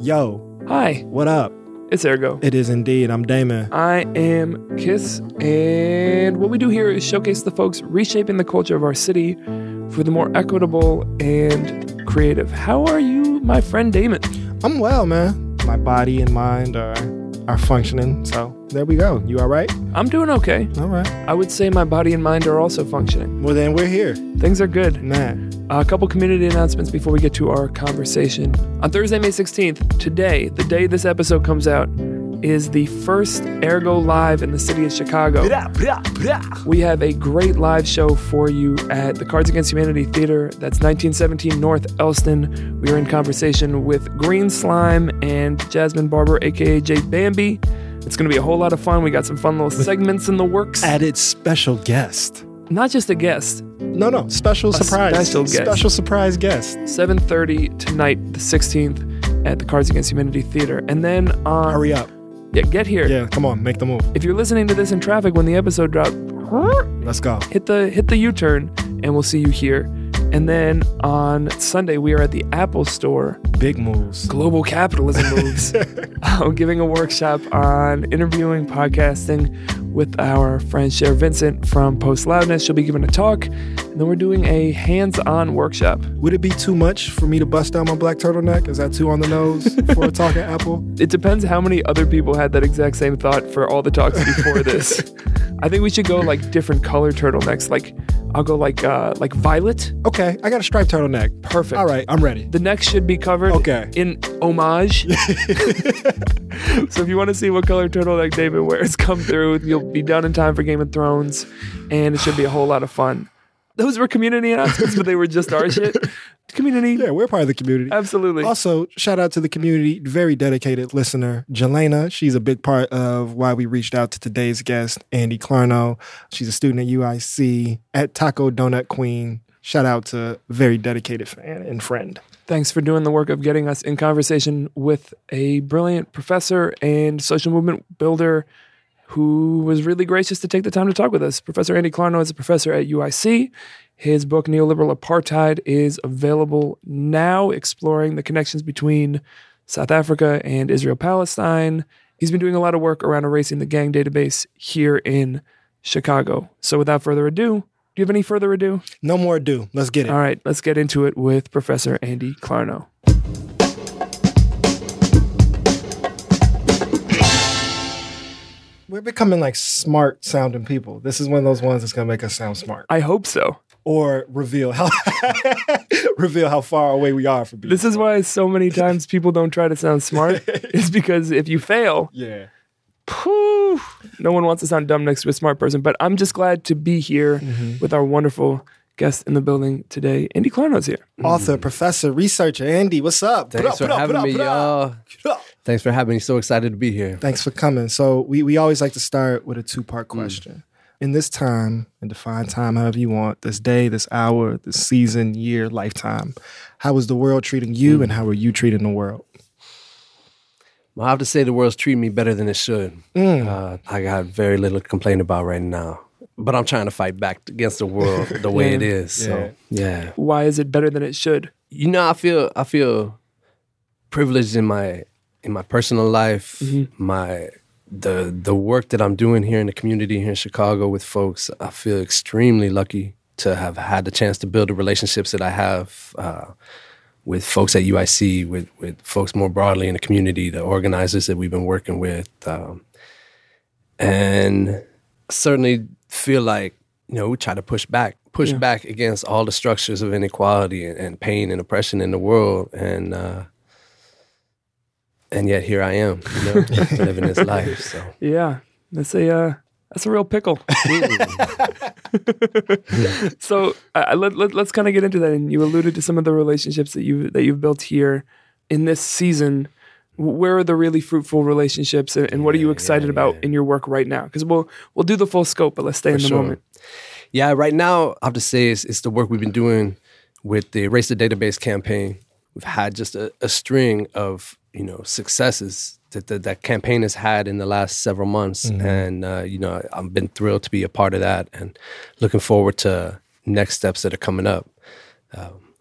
Yo, Hi, what up? it's AirGo. It is indeed. I'm Damon. I am Kiss, and what we do here is showcase the folks reshaping the culture of our city for the more equitable and creative. How are you, my friend Damon? I'm well, man. My body and mind are are functioning. So there we go. You all right? I'm doing okay. All right. I would say my body and mind are also functioning. Well, then we're here. Things are good. Man. A couple community announcements before we get to our conversation. On Thursday, May 16th, today, the day this episode comes out, is the first AirGo Live in the city of Chicago. We have a great live show for you at the Cards Against Humanity Theater. That's 1917 North Elston. We are in conversation with Green Slime and Jasmine Barber, aka Jay Bambi. It's going to be a whole lot of fun. We got some fun little segments in the works. Added special guest. Not just a guest. No, no. Special surprise. special guest. Special surprise guest. 7:30 tonight, the 16th, at the Cards Against Humanity Theater. And then on Hurry up. Yeah, get here. Yeah, come on. Make the move. If you're listening to this in traffic when the episode drops, Let's go. hit the hit the U-turn and we'll see you here. And then on Sunday we are at the Apple Store. Big moves. Global capitalism moves. I'm giving a workshop on interviewing, podcasting with our friend Cher Vincent from Post Loudness. She'll be giving a talk, and then we're doing a hands-on workshop. Would it be too much for me to bust down my black turtleneck? Is that too on the nose for a talk at apple? It depends how many other people had that exact same thought for all the talks before this. I think we should go like different color turtlenecks. Like I'll go like uh like violet. Okay, I got a striped turtleneck. Perfect. All right, I'm ready. The neck should be covered Okay. in homage. so if you want to see what color turtleneck David wears come through, you'll be done in time for Game of Thrones, and it should be a whole lot of fun. Those were community announcements, but they were just our shit. Community, Yeah, we're part of the community. absolutely. Also, shout out to the community, very dedicated listener, Jelena. She's a big part of why we reached out to today's guest, Andy Clarno. She's a student at UIC at Taco Donut Queen. Shout out to very dedicated fan and friend. Thanks for doing the work of getting us in conversation with a brilliant professor and social movement builder who was really gracious to take the time to talk with us. Professor Andy Clarno is a professor at UIC. His book, Neoliberal Apartheid, is available now, exploring the connections between South Africa and Israel Palestine. He's been doing a lot of work around erasing the gang database here in Chicago. So, without further ado, do you have any further ado? No more ado. Let's get it. All right, let's get into it with Professor Andy Clarno. We're becoming like smart sounding people. This is one of those ones that's gonna make us sound smart. I hope so. Or reveal how reveal how far away we are from being This is why so many times people don't try to sound smart. is because if you fail, Yeah. phew, no one wants to sound dumb next to a smart person. But I'm just glad to be here mm-hmm. with our wonderful guest in the building today. Andy Clarno's here. Author, professor, researcher, Andy, what's up? Thanks for having me, y'all. Thanks for having me. So excited to be here. Thanks for coming. So we, we always like to start with a two part mm. question. In this time, and define time however you want, this day, this hour, this season, year, lifetime, how is the world treating you mm. and how are you treating the world? Well, I have to say the world's treating me better than it should. Mm. Uh, I got very little to complain about right now. But I'm trying to fight back against the world the way it Yeah. is. So yeah. Why is it better than it should? You know, I feel I feel privileged in my in my personal life, my the the work that I'm doing here in the community here in Chicago with folks. I feel extremely lucky to have had the chance to build the relationships that I have uh, with folks at UIC, with with folks more broadly in the community, the organizers that we've been working with, um, and certainly feel like you know we try to push back, push Yeah. back against all the structures of inequality and, and pain and oppression in the world, and uh, and yet here I am, you know, living this life. So Yeah, that's a uh, that's a real pickle. so uh, let, let, let's kind of get into that. And you alluded to some of the relationships that you that you've built here in this season. Where are the really fruitful relationships, and, and what are you excited yeah, about in your work right now? Because we'll we'll do the full scope, but let's stay in the sure. moment. Yeah, right now I have to say it's, it's the work we've been doing with the Erase the Database campaign. We've had just a, a string of you know successes that the, that campaign has had in the last several months, and uh, you know I've been thrilled to be a part of that, and looking forward to next steps that are coming up.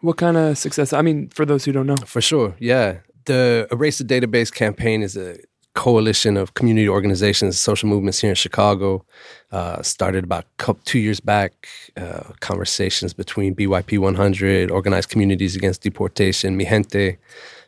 What kind of success? I mean, for those who don't know, For sure, yeah. The Erase the Database campaign is a coalition of community organizations, social movements here in Chicago. Uh, started about two years back. Uh, conversations between BYP 100, Organized Communities Against Deportation, Mijente,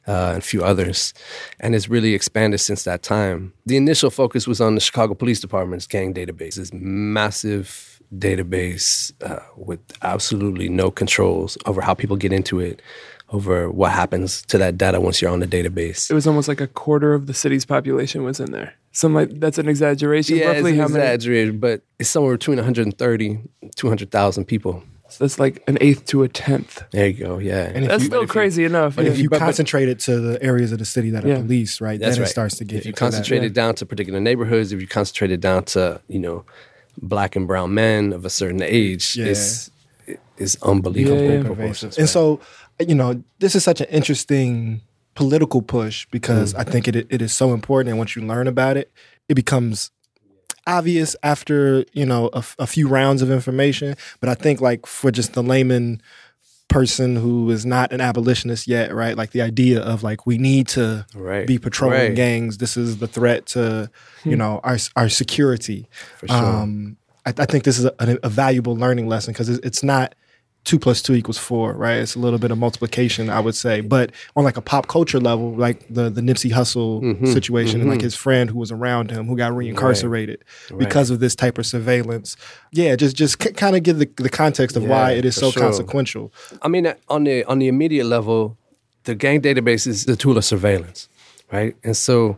uh, and a few others, and it's really expanded since that time. The initial focus was on the Chicago Police Department's gang database, this massive database uh, with absolutely no controls over how people get into it, over what happens to that data once you're on the database. It was almost like a quarter of the city's population was in there. Some like that's an exaggeration. Yeah, Roughly it's how many? but it's somewhere between 130, 200,000 people. So that's like an eighth to a tenth. There you go. Yeah, And That's you- still if you- crazy enough. But yeah. if you but- but- concentrate it to the areas of the city that are Yeah. policed, right, That's then right. it starts to get if you concentrate that. it down to particular neighborhoods, if you concentrate it down to you know black and brown men of a certain age, Yeah. is is unbelievable. Yeah, yeah. pervasive. And so, you know, this is such an interesting political push because Mm. I think it it is so important, and once you learn about it, it becomes obvious after you know a few rounds of information. But I think like for just the layman person who is not an abolitionist yet, right? Like the idea of like we need to Right. be patrolling Right. gangs. This is the threat to you know our our security. For sure. Um, I, I think this is a, a valuable learning lesson because it's, it's not two plus two equals four, right? It's a little bit of multiplication, I would say. But on like a pop culture level, like the the Nipsey Hussle Mm-hmm. situation, and like his friend who was around him who got reincarcerated because of this type of surveillance. Yeah, just just k- kind of give the, the context of why it is so sure. consequential. I mean, on the on the immediate level, the gang database is the tool of surveillance, right? And so,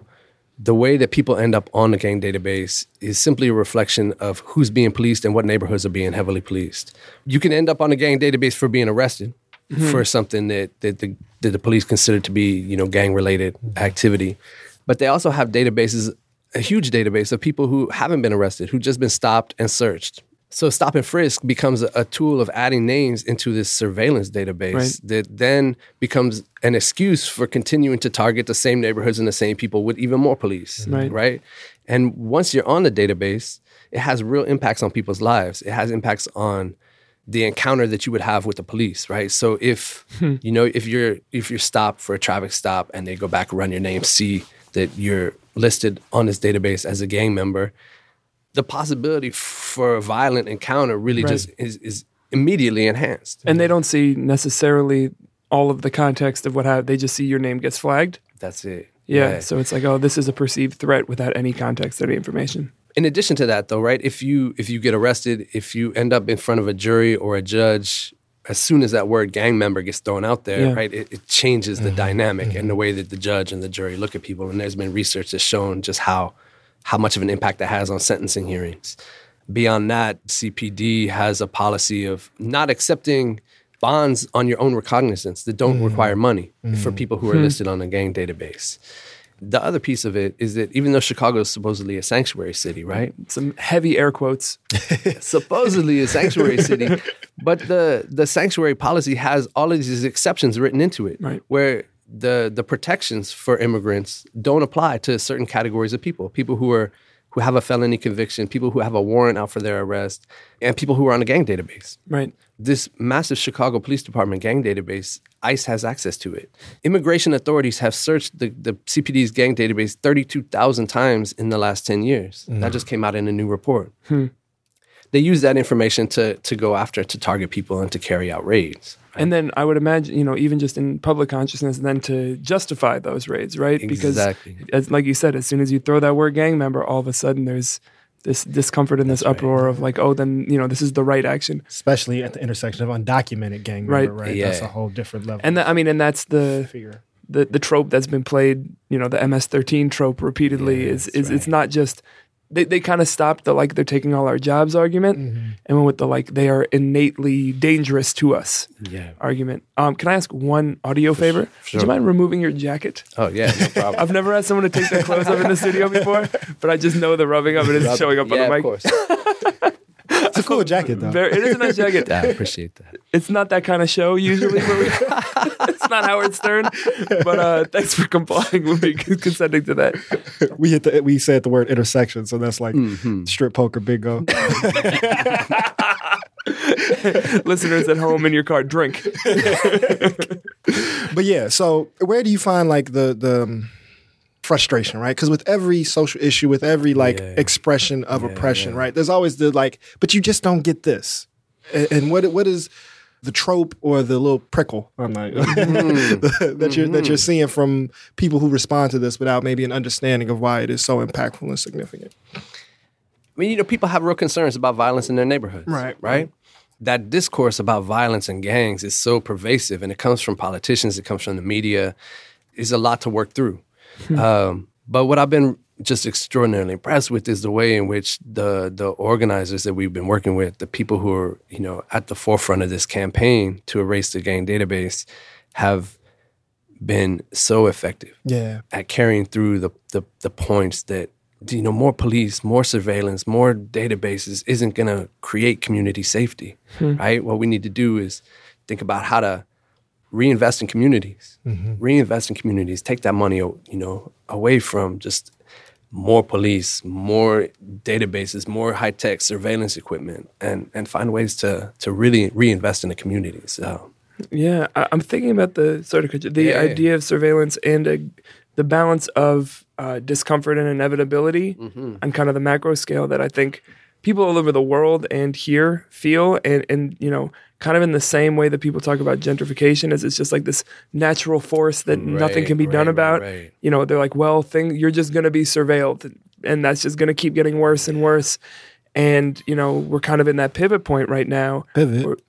the way that people end up on the gang database is simply a reflection of who's being policed and what neighborhoods are being heavily policed. You can end up on a gang database for being arrested mm-hmm. for something that that the, that the police consider to be you know gang related activity, but they also have databases, a huge database of people who haven't been arrested, who just been stopped and searched. So stop and frisk becomes a, tool of adding names into this surveillance database Right. that then becomes an excuse for continuing to target the same neighborhoods and the same people with even more police. Mm-hmm. Right. Right. And once you're on the database, it has real impacts on people's lives. It has impacts on the encounter that you would have with the police, right? So if hmm. you know if you're if you're stopped for a traffic stop and they go back run your name, see that you're listed on this database as a gang member, the possibility for a violent encounter really Right. just is, is immediately enhanced. and they don't see necessarily all of the context of what happened. They just see your name gets flagged. That's it. Yeah, So it's like, oh, this is a perceived threat without any context or any information. in addition to that though right if you if you get arrested if you end up in front of a jury or a judge as soon as that word gang member gets thrown out there Yeah. right it, it changes the mm-hmm. dynamic mm-hmm. and the way that the judge and the jury look at people and there's been research that's shown just how how much of an impact that has on sentencing hearings beyond that cpd has a policy of not accepting bonds on your own recognizance that don't mm. require money for mm. people who are hmm. listed on a gang database the other piece of it is that even though Chicago is supposedly a sanctuary city, right? Some heavy air quotes. supposedly a sanctuary city, but the the sanctuary policy has all of these exceptions written into it, Right. where the the protections for immigrants don't apply to certain categories of people, people who are who have a felony conviction, people who have a warrant out for their arrest, and people who are on a gang database. Right. This massive Chicago Police Department gang database, ICE has access to it. Immigration authorities have searched the, the CPD's gang database 32,000 times in the last 10 years. That mm. just came out in a new report. Hmm. They use that information to, to go after, to target people, and to carry out raids. And then I would imagine, you know, even just in public consciousness, then to justify those raids, right? Exactly. Because, as, like you said, as soon as you throw that word gang member, all of a sudden there's this discomfort and this uproar of like, oh, then, you know, this is the right action. Especially at the intersection of undocumented gang member, right? That's Yeah. a whole different level. And that, I mean, and that's the, figure. the, the trope that's been played, you know, the MS-13 trope repeatedly Yeah, is, that's is it's not just, they, they kind of stopped the like they're taking all our jobs argument and went with the like they are innately dangerous to us Yeah. argument. Um, can I ask one audio favor? sure. Would you mind removing your jacket? Oh, yeah, no problem. I've never had someone to take their clothes off in the studio before, but I just know the rubbing of it is showing up yeah, on the of mic. course. It's a cool jacket, though. Very, it is a nice jacket. I appreciate that. It's not that kind of show usually. Where we, it's not Howard Stern, but uh, thanks for complying with me consenting to that. we hit the we said the word intersection, so that's like Mm-hmm. strip poker bingo. Listeners at home in your car, drink. but yeah, so where do you find like the the um, frustration, right? Because with every social issue, with every like Yeah. expression of Yeah, oppression, yeah. right? There's always the like, but you just don't get this. And, and what what is the trope or the little prickle I'm like, Mm-hmm. that you're that you're seeing from people who respond to this without maybe an understanding of why it is so impactful and significant? I mean, you know, people have real concerns about violence in their neighborhoods. Right. Right. That discourse about violence and gangs is so pervasive, and it comes from politicians, it comes from the media. Is a lot to work through. Um, but what I've been just extraordinarily impressed with is the way in which the the organizers that we've been working with, the people who are you know at the forefront of this campaign to erase the gang database, have been so effective Yeah. at carrying through the, the, the points that you know more police, more surveillance, more databases isn't going to create community safety, right? What we need to do is think about how to reinvest in communities, reinvest in communities, take that money, you know, away from just more police, more databases, more high tech surveillance equipment, and and find ways to to really reinvest in the community. So Yeah, I, I'm thinking about the sort of the Yeah, yeah. idea of surveillance and uh the balance of uh, discomfort and inevitability Mm-hmm. on kind of the macro scale that I think people all over the world and here feel, and and you know, kind of in the same way that people talk about gentrification, as it's just like this natural force that nothing can be done about. right, right. You know, they're like, well, thing you're just going to be surveilled, and that's just going to keep getting worse and worse. And you know, we're kind of in that pivot point right now Pivot.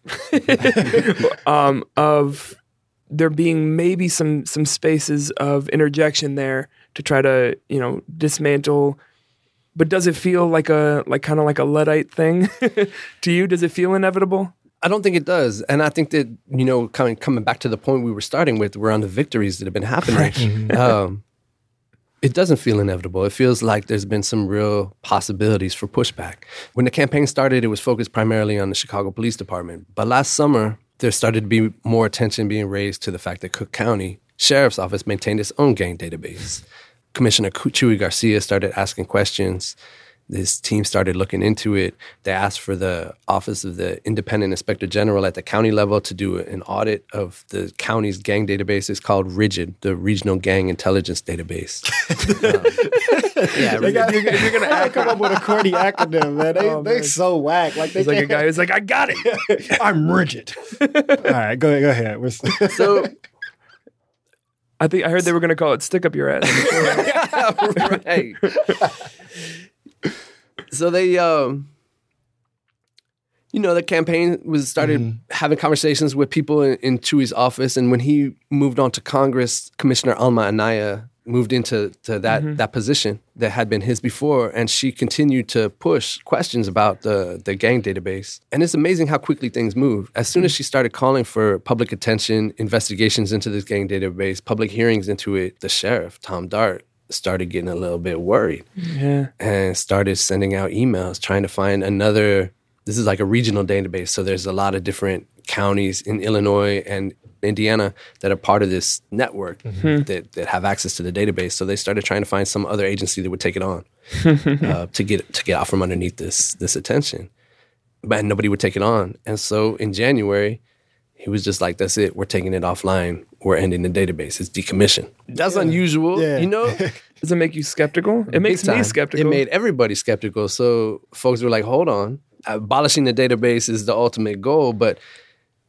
um, of there being maybe some some spaces of interjection there to try to you know dismantle. But does it feel like a like kind of like a luddite thing to you? Does it feel inevitable? I don't think it does, and I think that you know, coming coming back to the point we were starting with, around the victories that have been happening. um, it doesn't feel inevitable. It feels like there's been some real possibilities for pushback. When the campaign started, it was focused primarily on the Chicago Police Department, but last summer there started to be more attention being raised to the fact that Cook County Sheriff's Office maintained its own gang database. Commissioner Chuy Garcia started asking questions. This team started looking into it. They asked for the Office of the Independent Inspector General at the county level to do an audit of the county's gang database. It's called RIGID, the Regional Gang Intelligence Database. Um, yeah, They got, RIGID. you're gonna add, come up with a corny acronym, man. They Oh, they man. so whack. Like they It's like a guy who's like, I got it. I'm rigid. All right, go ahead. Go ahead. We're, So, I think I heard they were going to call it "stick up your ass." right. So they, um, you know, the campaign was started mm-hmm. having conversations with people in, in Chuy's office, and when he moved on to Congress, Commissioner Alma Anaya moved into to that mm-hmm. that position that had been his before, and she continued to push questions about the the gang database. And it's amazing how quickly things move. As soon as mm-hmm. she started calling for public attention, investigations into this gang database, public hearings into it, the sheriff Tom Dart started getting a little bit worried yeah, and started sending out emails trying to find another this is like a regional database so there's a lot of different counties in illinois and indiana that are part of this network that, that have access to the database so they started trying to find some other agency that would take it on uh, to get to get out from underneath this this attention. But nobody would take it on. And so in january he was just like that's it we're taking it offline we're ending the database it's decommissioned that's unusual Yeah. you know does it make you skeptical? It makes me skeptical. It made everybody skeptical. So folks were like, hold on. Uh, abolishing the database is the ultimate goal, but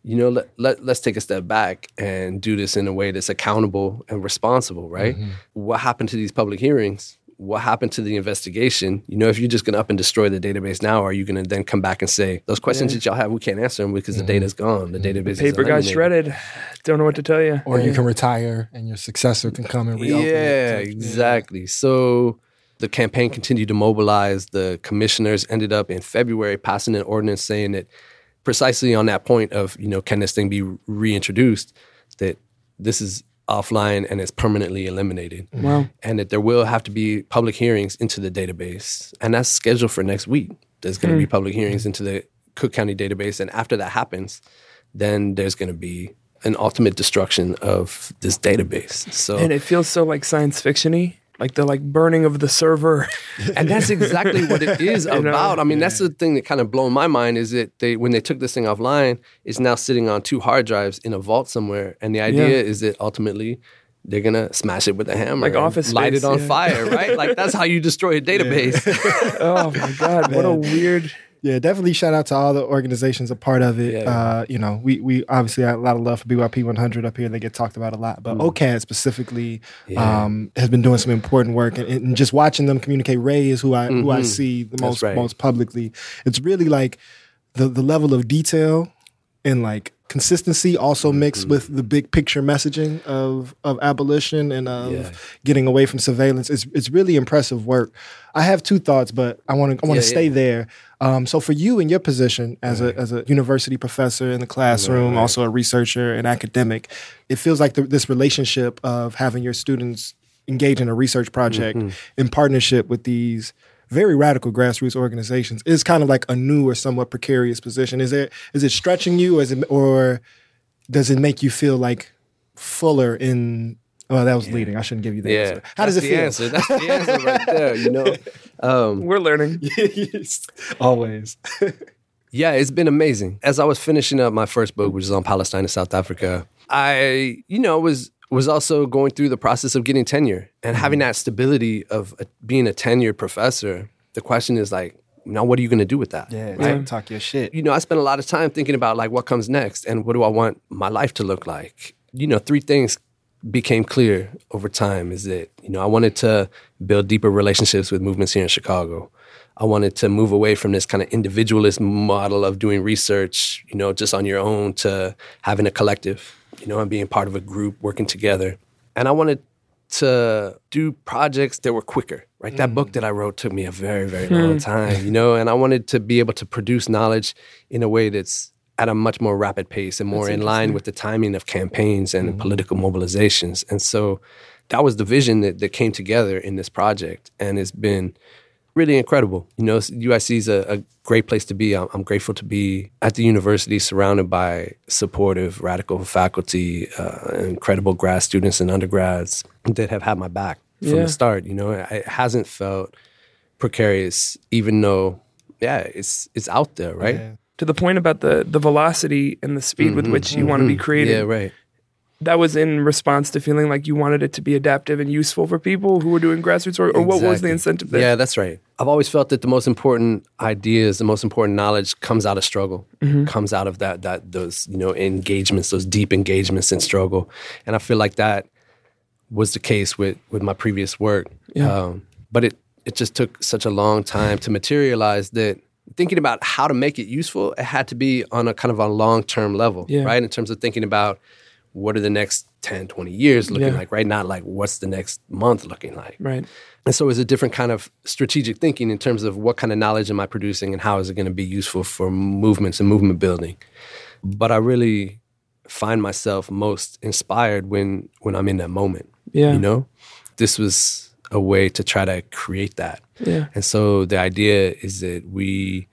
you know, let, let, let's take a step back and do this in a way that's accountable and responsible, right? Mm-hmm. What happened to these public hearings? What happened to the investigation? You know, if you're just going to up and destroy the database now, are you going to then come back and say, those questions that y'all have, we can't answer them because the mm-hmm. data's gone. Mm-hmm. The database is Paper got shredded. Don't know what to tell you. or you can retire and your successor can come and reopen Yeah, it. exactly. So the campaign continued to mobilize. The commissioners ended up in February passing an ordinance saying that precisely on that point of, you know, can this thing be reintroduced, that this is offline and it's permanently eliminated. Mm-hmm. Wow. And that there will have to be public hearings into the database. And that's scheduled for next week. There's going to be hmm. public hearings into the Cook County database. And after that happens, then there's going to be an ultimate destruction of this database. So And it feels so like science fictiony. Like the like burning of the server. and that's exactly what it is know? about. I mean, that's the thing that kind of blown my mind is that they when they took this thing offline, it's now sitting on two hard drives in a vault somewhere, and the idea Yeah. is that ultimately they're gonna smash it with a hammer, Like Office light it on yeah. fire, right? Like that's how you destroy a database. oh my god, what a weird. Yeah, definitely shout out to all the organizations a part of it. Yeah. Uh, you know, we we obviously have a lot of love for BYP 100 up here. They get talked about a lot, but OCAD specifically Mm. Yeah. um, has been doing some important work, and, and just watching them communicate. Ray is who I who I Mhm. see the most right. most publicly. It's really like the the level of detail and like consistency also Mm-hmm. mixed with the big picture messaging of of abolition and of Yeah. getting away from surveillance. It's it's really impressive work. I have two thoughts, but I want to I want to Yeah, stay yeah. there. Um, so for you in your position as a as a university professor in the classroom, Right, right. also a researcher and academic, it feels like the, this relationship of having your students engage in a research project Mm-hmm. in partnership with these very radical grassroots organizations is kind of like a new or somewhat precarious position. Is it is it stretching you, or, is it, or does it make you feel like fuller in? Well, that was leading. I shouldn't give you the yeah, answer. How does it That's feel? the Answer. That's the answer right there. You know, um, We're learning. Yes, Always. Yeah, it's been amazing. As I was finishing up my first book, which is on Palestine and South Africa, I, you know, was was also going through the process of getting tenure and having that stability of uh being a tenured professor. The question is like, now what are you going to do with that? Yeah, talk, talk your shit. You know, I spent a lot of time thinking about like what comes next and what do I want my life to look like. You know, three things became clear over time is that you know I wanted to build deeper relationships with movements here in Chicago. I wanted to move away from this kind of individualist model of doing research, you know, just on your own to having a collective, you know, and being part of a group working together. And I wanted to do projects that were quicker, right? That book mm. that I wrote took me a very, very hmm. long time, you know, and I wanted to be able to produce knowledge in a way that's at a much more rapid pace and more in line with the timing of campaigns and mm-hmm. political mobilizations. And so that was the vision that, that came together in this project. And it's been really incredible. You know, UIC is a, a great place to be. I'm, I'm grateful to be at the university surrounded by supportive, radical faculty, uh, incredible grad students and undergrads that have had my back from Yeah. the start. You know, it, hasn't felt precarious, even though, yeah, it's it's out there, right? Yeah. To the point about the the velocity and the speed with which you want to be. Mm-hmm. Yeah, right. That was in response to feeling like you wanted it to be adaptive and useful for people who were doing grassroots, or, or what was the Exactly. incentive there? Yeah, that's right. I've always felt that the most important ideas, the most important knowledge comes out of struggle, Mm-hmm. comes out of that that those you know engagements, those deep engagements in struggle, and I feel like that was the case with with my previous work. Yeah. Um, but it it just took such a long time to materialize that. Thinking about how to make it useful, it had to be on a kind of a long term level, Yeah. right? In terms of thinking about what are the next 10, 20 years looking Yeah. like, right? Not like what's the next month looking like. Right. And so it's a different kind of strategic thinking in terms of what kind of knowledge am I producing and how is it going to be useful for movements and movement building. But I really find myself most inspired when when I'm in that moment. Yeah. You know? This was a way to try to create that. Yeah. And so the idea is that we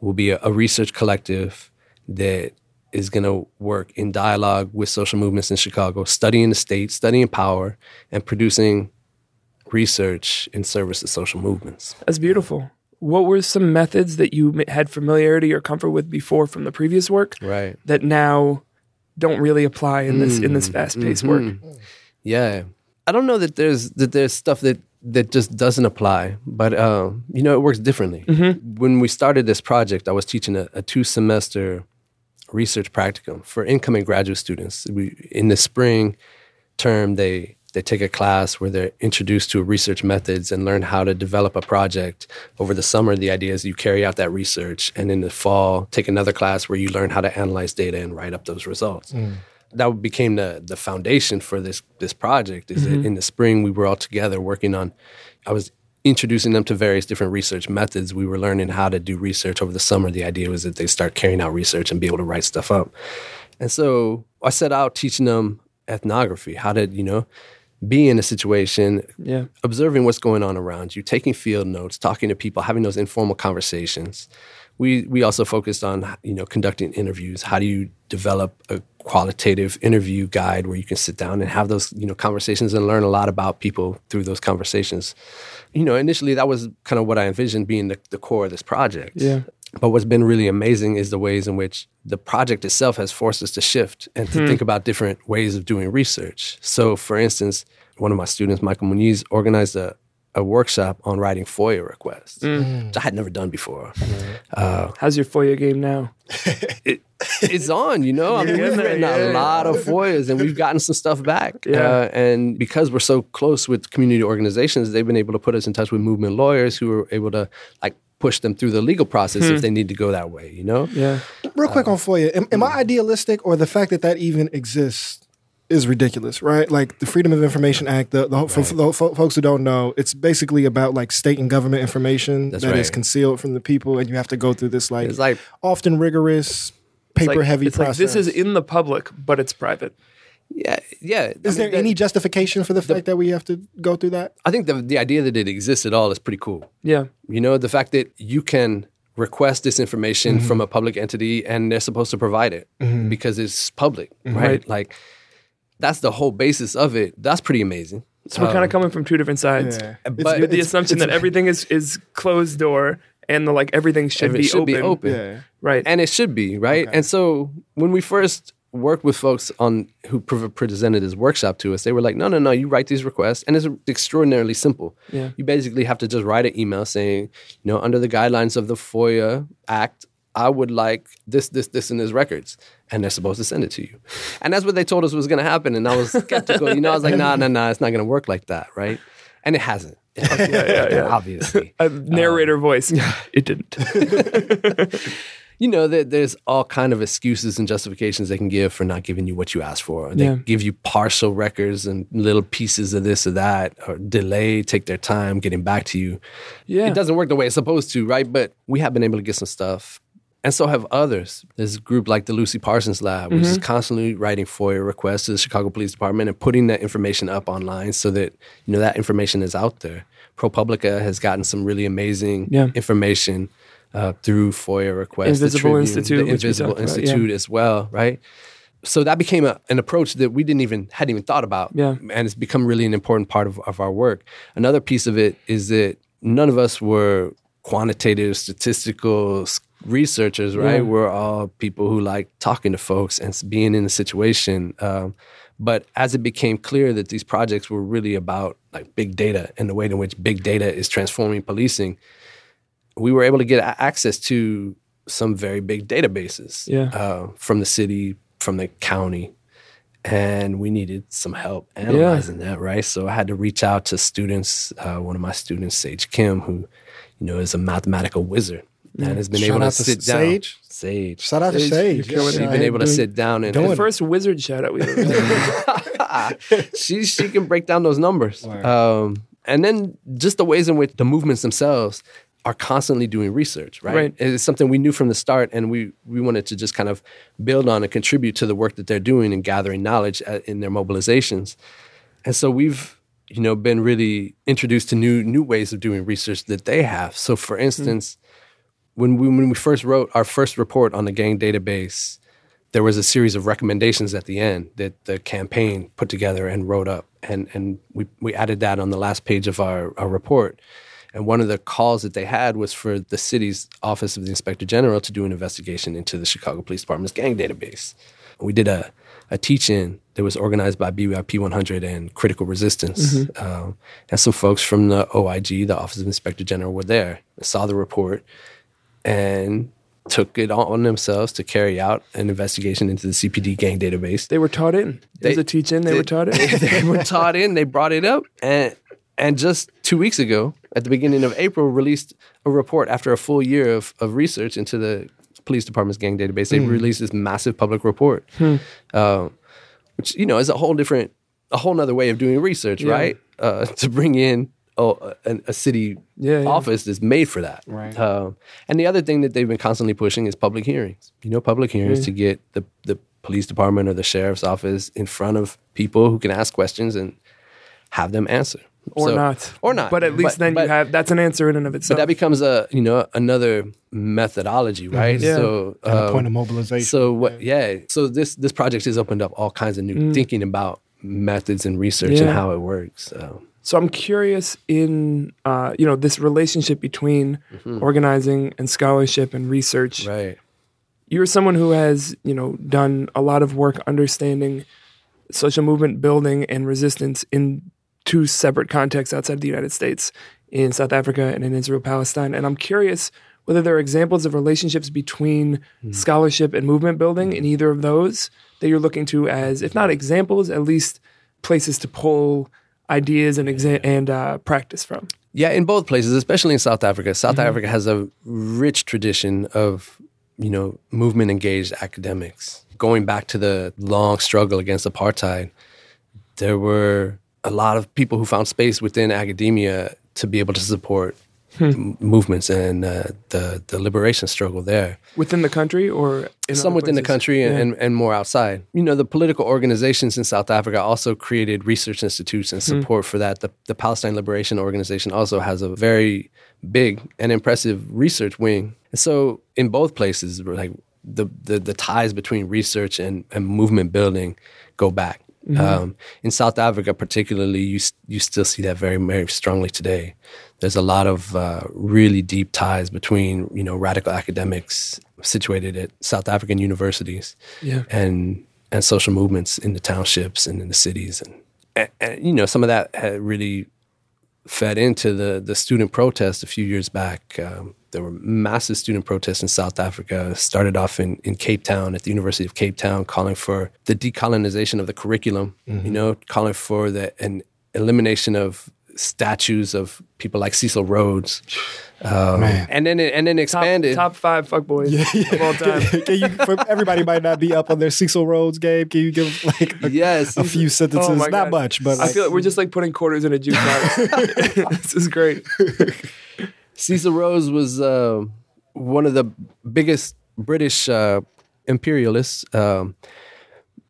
will be a, a research collective that is going to work in dialogue with social movements in Chicago, studying the state, studying power, and producing research in service of social movements. That's beautiful. What were some methods that you had familiarity or comfort with before from the previous work Right. that now don't really apply in this in this mm, fast paced mm-hmm. work? Yeah. I don't know that there's that there's stuff that that just doesn't apply, but um, you know it works differently. Mm-hmm. When we started this project, I was teaching a, a two semester research practicum for incoming graduate students. We in the spring term they they take a class where they're introduced to research methods and learn how to develop a project. Over the summer, the idea is you carry out that research, and in the fall, take another class where you learn how to analyze data and write up those results. Mm. That became the the foundation for this this project. Is that mm-hmm. in the spring we were all together working on. I was introducing them to various different research methods. We were learning how to do research over the summer. The idea was that they start carrying out research and be able to write stuff up. And so I set out teaching them ethnography, how to, you know, be in a situation, Yeah. observing what's going on around you, taking field notes, talking to people, having those informal conversations. We we also focused on, you know, conducting interviews. How do you develop a qualitative interview guide where you can sit down and have those you know conversations and learn a lot about people through those conversations. You know, initially that was kind of what I envisioned being the, the core of this project. Yeah. But what's been really amazing is the ways in which the project itself has forced us to shift and to hmm. think about different ways of doing research. So, for instance, one of my students, Michael Muniz, organized a, a workshop on writing FOIA requests, hmm. which I had never done before. Uh, How's your FOIA game now? It, it's on, you know. I mean, we've Yeah, written yeah, a yeah. lot of FOIAs and we've gotten some stuff back. Yeah. Uh, and because we're so close with community organizations, they've been able to put us in touch with movement lawyers who are able to like push them through the legal process if hmm. they need to go that way, you know? Yeah. Real quick uh, on FOIA, am, am I hmm. idealistic or the fact that that even exists is ridiculous, right? Like the Freedom of Information Act, the, the, for, for the fo- folks who don't know, it's basically about like state and government information That's that is right. concealed from the people, and you have to go through this like, It's like often rigorous, It's paper like- heavy It's process. like this is in the public, but it's private. yeah, yeah. I Is mean, there that- any justification for the fact that we have to go through that? I think the the idea that it exists at all is pretty cool. Yeah. You know, the fact that you can request this information mm-hmm. from a public entity and they're supposed to provide it mm-hmm. because it's public, mm-hmm. right? Right. Like that's the whole basis of it. That's pretty amazing. So we're kind of um, coming from two different sides. Yeah. But- With the it's- assumption that everything is is closed door and the like everything should, be, should open. be open. Yeah. Right. and it should be right. And so when we first worked with folks on who pre- presented this workshop to us, they were like, "No, no, no, you write these requests, and it's extraordinarily simple. Yeah. You basically have to just write an email saying, you know, under the guidelines of the FOIA Act." I would like this, this, this, and this records, and they're supposed to send it to you, and that's what they told us was going to happen. And I was skeptical, you know. I was like, "Nah, nah, nah, it's not going to work like that, right?" And it hasn't. It hasn't worked like that, Obviously, a narrator um, voice. It didn't. you know that there's all kind of excuses and justifications they can give for not giving you what you asked for. They Yeah. give you partial records and little pieces of this or that, or delay, take their time getting back to you. Yeah. It doesn't work the way it's supposed to, right? But we have been able to get some stuff. And so have others. There's a group like the Lucy Parsons Lab, which is constantly writing FOIA requests to the Chicago Police Department and putting that information up online so that you know that information is out there. ProPublica has gotten some really amazing Yeah. information uh, through FOIA requests. the Invisible Tribune, Institute, the we Invisible talked about, yeah. Institute as well, right? So that became a, an approach that we didn't even hadn't even thought about, Yeah. and it's become really an important part of, of our work. Another piece of it is that none of us were quantitative statistical researchers, right? Yeah. We're all people who like talking to folks and being in the situation. Um, but as it became clear that these projects were really about like big data and the way in which big data is transforming policing, we were able to get access to some very big databases Yeah. uh, from the city, from the county, and we needed some help analyzing that, right? So I had to reach out to students. Uh, one of my students, Sage Kim, who you know is a mathematical wizard and has been Shout able to out to sit down. Sage. Sage. Shout out to Sage, Sage. you're killing She's been able to sit down and, doing the first wizard shout out we ever she she can break down those numbers. Um, and then just the ways in which the movements themselves are constantly doing research, right? Right. It's something we knew from the start, and we we wanted to just kind of build on and contribute to the work that they're doing and gathering knowledge at, in their mobilizations. And so we've you know been really introduced to new new ways of doing research that they have. So, for instance, when we when we first wrote our first report on the gang database, there was a series of recommendations at the end that the campaign put together and wrote up, and and we we added that on the last page of our, our report. And one of the calls that they had was for the city's office of the inspector general to do an investigation into the Chicago Police Department's gang database. We did a a teach-in that was organized by BYP 100 and Critical Resistance, um, and some folks from the OIG, the Office of Inspector General, were there, saw the report, and took it on themselves to carry out an investigation into the CPD gang database. They were taught in. There's They- a teach in. They, were taught in. they were taught in. They brought it up, and and just two weeks ago, at the beginning of April, released a report after a full year of of research into the police department's gang database. They released this massive public report, uh, which you know is a whole different, a whole other way of doing research, right? Uh, to bring in. Oh, a, a city Yeah, yeah. office is made for that. Right. Um, and the other thing that they've been constantly pushing is public hearings. You know, public hearings to get the, the police department or the sheriff's office in front of people who can ask questions and have them answer. or So- not, or not. But at least But- then but- you have that's an answer in and of But itself. that becomes a you know another methodology, right? Yeah. So At a um, point of mobilization. So what? Yeah. So this this project has opened up all kinds of new thinking about methods and research and Mm. How it works. So, So I'm curious in uh, you know this relationship between mm-hmm. organizing and scholarship and research. right. You're someone who has you know done a lot of work understanding social movement building and resistance in two separate contexts outside the United States, in South Africa and in Israel Palestine. And I'm curious whether there are examples of relationships between hmm. scholarship and movement building in hmm. either of those that you're looking to as, if not examples, at least places to pull ideas and exa- and uh, practice from. Yeah, in both places, especially in South Africa. South Mm-hmm. Africa has a rich tradition of, you know, movement engaged academics. Going back to the long struggle against apartheid, there were a lot of people who found space within academia to be able to support Hmm. movements and uh, the the liberation struggle there. Within the country or in Some within the country and, Yeah. and, and more outside. You know, the political organizations in South Africa also created research institutes and Hmm. support for that. The, the Palestine Liberation Organization also has a very big and impressive research wing. And so in both places, like the, the, the ties between research and, and movement building go back. Mm-hmm. Um, in South Africa, particularly, you you still see that very very strongly today. There's a lot of uh, really deep ties between you know radical academics situated at South African universities Yeah. and and social movements in the townships and in the cities, and, and, and you know some of that had really fed into the the student protest a few years back. Um, there were massive student protests in South Africa. Started off in, in Cape Town at the University of Cape Town, calling for the decolonization of the curriculum. You know, calling for the an elimination of statues of people like Cecil Rhodes, um, and then it, and then Top, expanded. top five fuckboys of all time. Can you, for everybody might not be up on their Cecil Rhodes game. Can you give like a, Yes, a few sentences? Oh not God. much, but I like, feel like we're just like putting quarters in a jukebox. this is great. Cecil Rhodes was uh, one of the biggest British uh, imperialists. Um,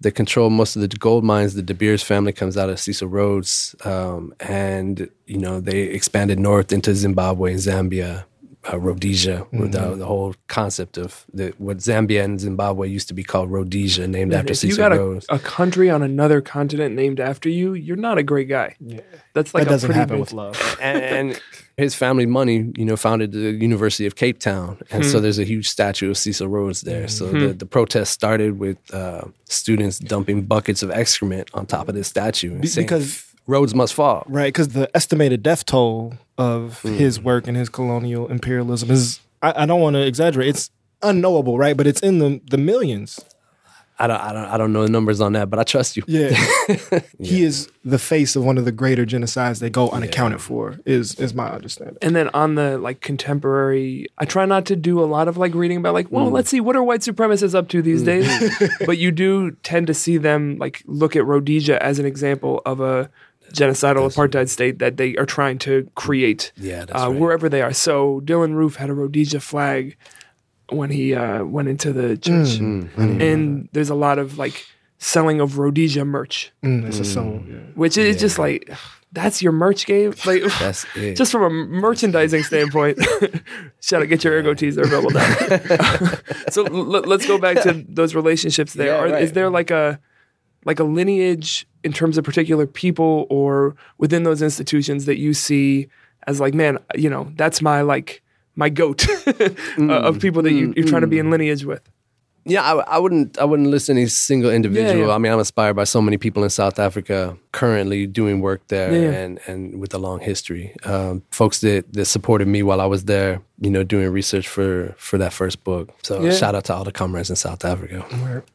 they control most of the gold mines. The De Beers family comes out of Cecil Rhodes, um, and you know they expanded north into Zimbabwe and Zambia, uh, Rhodesia, with the, the whole concept of the, what Zambia and Zimbabwe used to be called Rhodesia, named after if you Cecil got a, Rhodes. a country on another continent named after you, you're not a great guy. Yeah. That's like that a doesn't pretty happen big- with love. and, and his family money, you know, founded the University of Cape Town, and Hmm. so there's a huge statue of Cecil Rhodes there. So the, the protest started with uh, students dumping buckets of excrement on top of this statue, and Be- saying, because- Rhodes must fall. Right, because the estimated death toll of Mm. his work and his colonial imperialism is, I, I don't want to exaggerate, it's unknowable, right? But it's in the, the millions. I don't, I don't, I don't know the numbers on that, but I trust you. Yeah. He is the face of one of the greater genocides that go unaccounted for, is is my understanding. And then on the like contemporary, I try not to do a lot of like reading about like, Mm. well, let's see what are white supremacists up to these days. but you do tend to see them like look at Rhodesia as an example of a genocidal apartheid state that they are trying to create Yeah, uh, right. wherever they are. So Dylann Roof had a Rhodesia flag when he uh, went into the church, Mm. and there's a lot of like selling of Rhodesia merch, Mm, it's a soul. Yeah. which is just like that's your merch game, like. That's it. Just from a merchandising standpoint, shout out, get your AirGo tees, they're available now. so l- let's go back to those relationships there. Yeah, Are, right. Is there like a like a lineage in terms of particular people or within those institutions that you see as like, man, you know, that's my like my goat uh, of people that you, you're trying to be in lineage with. Yeah, I, I wouldn't. I wouldn't list any single individual. yeah. I mean, I'm inspired by so many people in South Africa currently doing work there, Yeah, yeah. and and with a long history. Um, folks that that supported me while I was there, you know, doing research for for that first book. So Yeah. shout out to all the comrades in South Africa.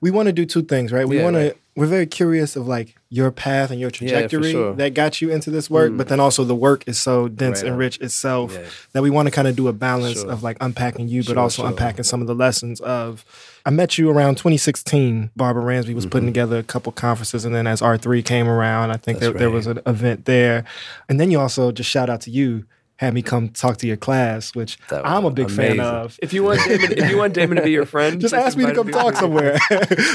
We want to do two things, right? We Yeah, want to. We're very curious of like your path and your trajectory sure. Mm. that got you into this work, but then also the work is so dense Right and rich itself Yeah. that we want to kind of do a balance Sure. of like unpacking you, but Sure, also sure. unpacking some of the lessons of. I met you around 2016. Barbara Ransby was Mm-hmm. putting together a couple conferences, and then as R3 came around, I think there, That's there was an event there, and then you also just shout out to you. Had me come talk to your class, which I'm a big fan of. If you want Damon, if you want Damon to be your friend, Just ask me to come talk somewhere.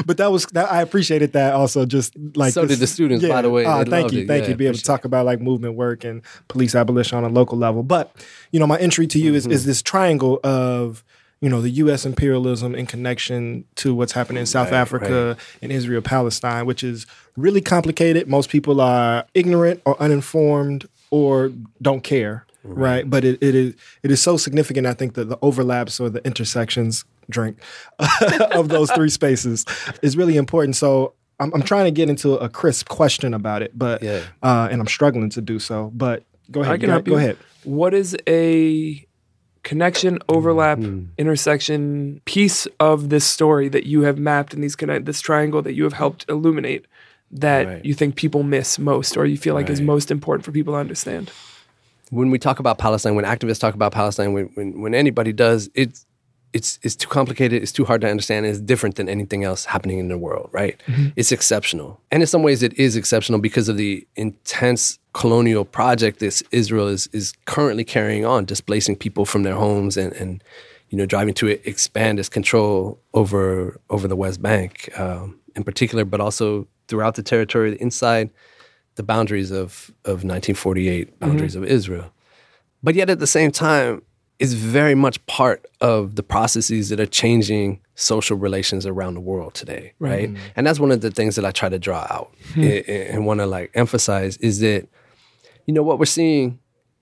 but that was that, I appreciated that also. Just like So did the students, by the way. They thank you, it. thank Yeah, you. to Be able to talk about like movement work and police abolition on a local level. But you know, my entry to you is Mm-hmm. is this triangle of you know the U.S. imperialism in connection to what's happening in South Right, Africa and Israel Palestine, which is really complicated. Most people are ignorant or uninformed or don't care, right? But it, it is it is so significant. I think that the overlaps or the intersections drink of those three spaces is really important. So I'm, I'm trying to get into a crisp question about it, but Yeah. uh, and I'm struggling to do so. But go ahead, I can go, help go you. ahead. What is a connection, overlap, Mm-hmm. intersection piece of this story that you have mapped in these connect this triangle that you have helped illuminate that Right. you think people miss most or you feel like is most important for people to understand? When we talk about Palestine, when activists talk about Palestine, when when, when anybody does, it's it's it's too complicated. It's too hard to understand. It's different than anything else happening in the world, right? It's exceptional, and in some ways, it is exceptional because of the intense colonial project that Israel is is currently carrying on, displacing people from their homes and and you know driving to expand its control over over the West Bank um, in particular, but also throughout the territory inside the boundaries of, of 1948, mm-hmm. boundaries of Israel. But yet at the same time, it's very much part of the processes that are changing social relations around the world today, right? Mm-hmm. And that's one of the things that I try to draw out hmm. and, and want to like emphasize is that, you know, what we're seeing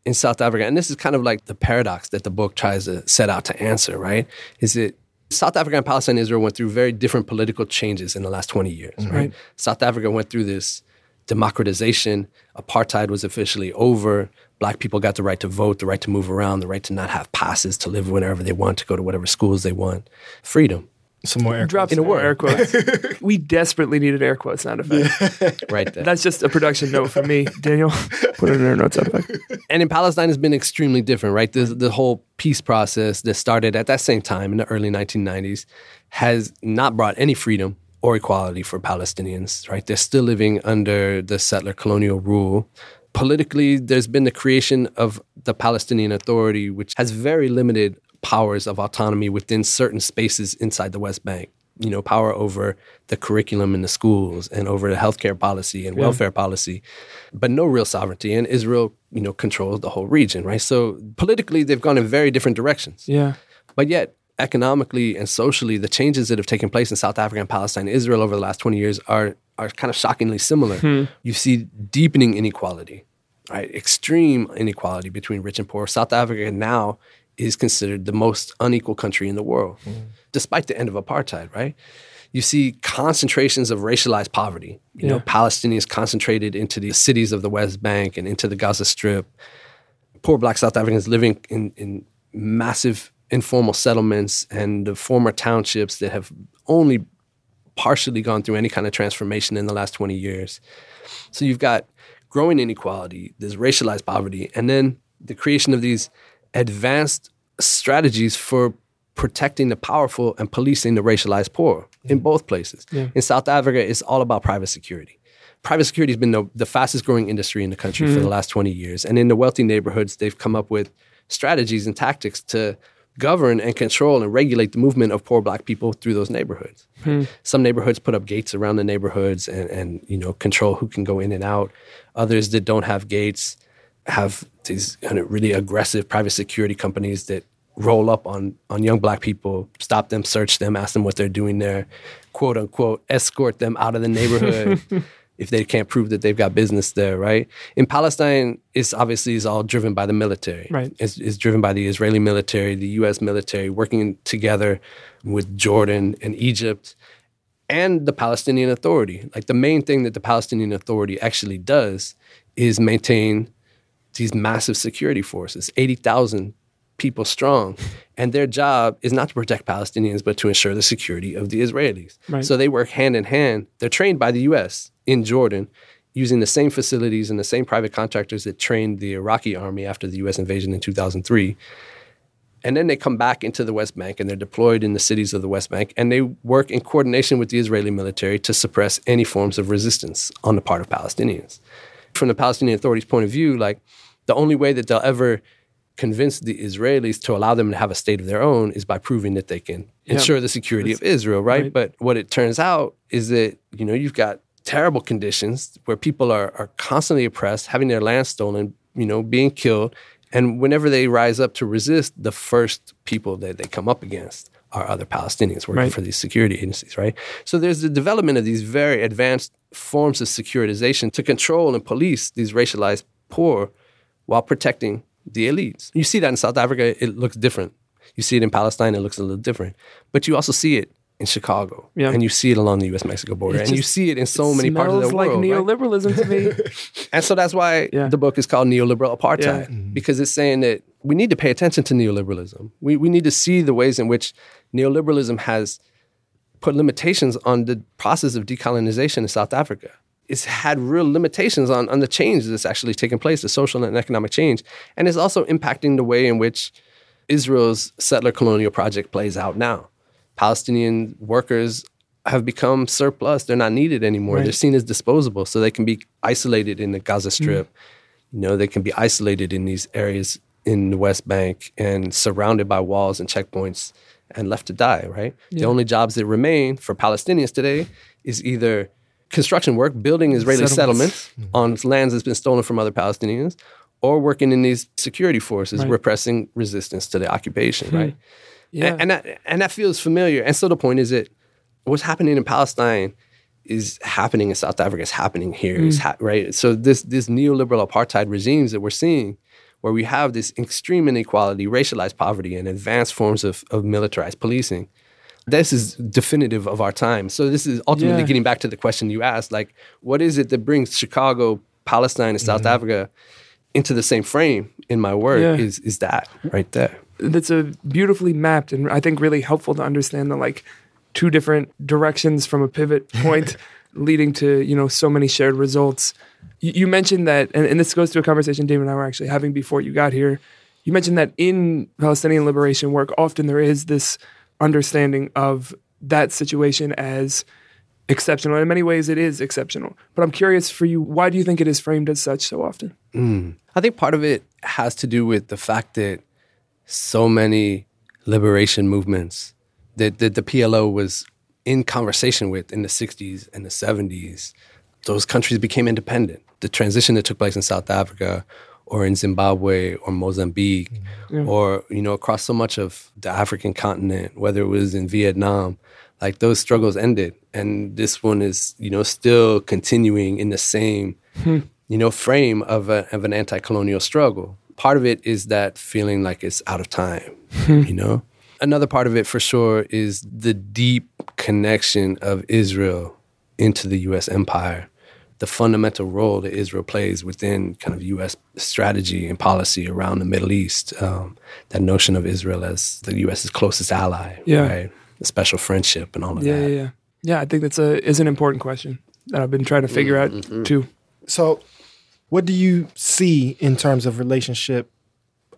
in South Africa, and this is kind of like the paradox that the book tries to set out to answer, right? Is that South Africa and Palestine and Israel went through very different political changes in the last 20 years, mm-hmm. right? South Africa went through this democratization. Apartheid was officially over. Black people got the right to vote, the right to move around, the right to not have passes, to live whenever they want, to go to whatever schools they want. Freedom, Some more air. Drop In a some more word. air quotes. we desperately needed air quote sound effect. right there. That's just a production note for me, Daniel. Put it in our notes. Effect. and in Palestine has been extremely different, right? The, the whole peace process that started at that same time in the early 1990s has not brought any freedom or equality for Palestinians, right? They're still living under the settler colonial rule. Politically, there's been the creation of the Palestinian Authority, which has very limited powers of autonomy within certain spaces inside the West Bank. You know, power over the curriculum in the schools and over the healthcare policy and welfare policy, but no real sovereignty. And Israel, you know, controls the whole region, right? So politically, they've gone in very different directions. Yeah. But yet, economically and socially, the changes that have taken place in South Africa and Palestine Israel over the last 20 years are, are kind of shockingly similar. Hmm. You see deepening inequality, right? Extreme inequality between rich and poor. South Africa now is considered the most unequal country in the world, hmm. despite the end of apartheid, right? You see concentrations of racialized poverty. You know, Palestinians concentrated into the cities of the West Bank and into the Gaza Strip poor black South Africans living in, in massive informal settlements and the former townships that have only partially gone through any kind of transformation in the last 20 years. So you've got growing inequality, there's racialized poverty, and then the creation of these advanced strategies for protecting the powerful and policing the racialized poor in both places. In South Africa, it's all about private security. Private security has been the, the fastest growing industry in the country for the mm-hmm. last 20 years. And in the wealthy neighborhoods, they've come up with strategies and tactics to govern and control and regulate the movement of poor black people through those neighborhoods. Hmm. Some neighborhoods put up gates around the neighborhoods and, and you know control who can go in and out. Others that don't have gates have these kind of really aggressive private security companies that roll up on on young black people, stop them, search them, ask them what they're doing there, quote unquote, escort them out of the neighborhood if they can't prove that they've got business there, right? In Palestine, it's obviously is all driven by the military. Right. It's, it's driven by the Israeli military, the U.S. military, working together with Jordan and Egypt and the Palestinian Authority. Like the main thing that the Palestinian Authority actually does is maintain these massive security forces, 80,000 people strong. And their job is not to protect Palestinians, but to ensure the security of the Israelis. Right. So they work hand in hand. They're trained by the US in Jordan using the same facilities and the same private contractors that trained the Iraqi army after the US invasion in 2003. And then they come back into the West Bank and they're deployed in the cities of the West Bank and they work in coordination with the Israeli military to suppress any forms of resistance on the part of Palestinians. From the Palestinian Authority's point of view, like the only way that they'll ever convince the Israelis to allow them to have a state of their own is by proving that they can ensure the security of Israel, right? right? But what it turns out is that, you know, you've got terrible conditions where people are, are constantly oppressed, having their land stolen, you know, being killed. And whenever they rise up to resist, the first people that they come up against are other Palestinians working Right. for these security agencies, right? So there's the development of these very advanced forms of securitization to control and police these racialized poor while protecting the elites. You see that in South Africa, it looks different. You see it in Palestine, it looks a little different. But you also see it in Chicago, Yeah. and you see it along the U.S.-Mexico border, and you see it in so many parts of the world. Smells like world. right? neoliberalism to me. And so that's why Yeah. the book is called Neoliberal Apartheid, Yeah. Mm-hmm. because it's saying that we need to pay attention to neoliberalism. We, we need to see the ways in which neoliberalism has put limitations on the process of decolonization in South Africa. It's had real limitations on, on the change that's actually taken place, the social and economic change. And it's also impacting the way in which Israel's settler colonial project plays out now. Palestinian workers have become surplus. They're not needed anymore. They're seen as disposable. So they can be isolated in the Gaza mm. Strip. You know, they can be isolated in these areas in the West Bank and surrounded by walls and checkpoints and left to die, right? The only jobs that remain for Palestinians today is either construction work, building Israeli Settlements. settlements, mm-hmm. on lands that's been stolen from other Palestinians, or working in these security forces, repressing resistance to the occupation, hmm. right? Yeah. And, and that and that feels familiar. And so the point is that what's happening in Palestine is happening in South Africa. is happening here, It's mm. ha- right? So this this neoliberal apartheid regimes that we're seeing, where we have this extreme inequality, racialized poverty, and advanced forms of, of militarized policing. This is definitive of our time. So this is ultimately Yeah. getting back to the question you asked, like, what is it that brings Chicago, Palestine, and South mm-hmm. Africa into the same frame in my work? Yeah. Is is that right there? That's a beautifully mapped and I think really helpful to understand the like two different directions from a pivot point leading to you know so many shared results. You, you mentioned that, and, and this goes to a conversation David and I were actually having before you got here. You mentioned that in Palestinian liberation work, often there is this understanding of that situation as exceptional. In many ways, it is exceptional. But I'm curious for you, why do you think it is framed as such so often? Hmm. I think part of it has to do with the fact that so many liberation movements that, that the PLO was in conversation with in the 60s and the 70s, those countries became independent. The transition that took place in South Africa or in Zimbabwe or Mozambique mm-hmm. or, you know, across so much of the African continent, whether it was in Vietnam, like those struggles ended. And this one is, you know, still continuing in the same hmm. you know, frame of, a, of an anti-colonial struggle. Part of it is that feeling like it's out of time, hmm. you know? Another part of it for sure is the deep connection of Israel into the US empire, the fundamental role that Israel plays within kind of US strategy and policy around the Middle East, um, that notion of Israel as the US's closest ally, Yeah. right? The special friendship and all of Yeah, that. yeah, yeah. Yeah, I think that's a is an important question that I've been trying to figure mm, out mm-hmm. too. So, what do you see in terms of relationship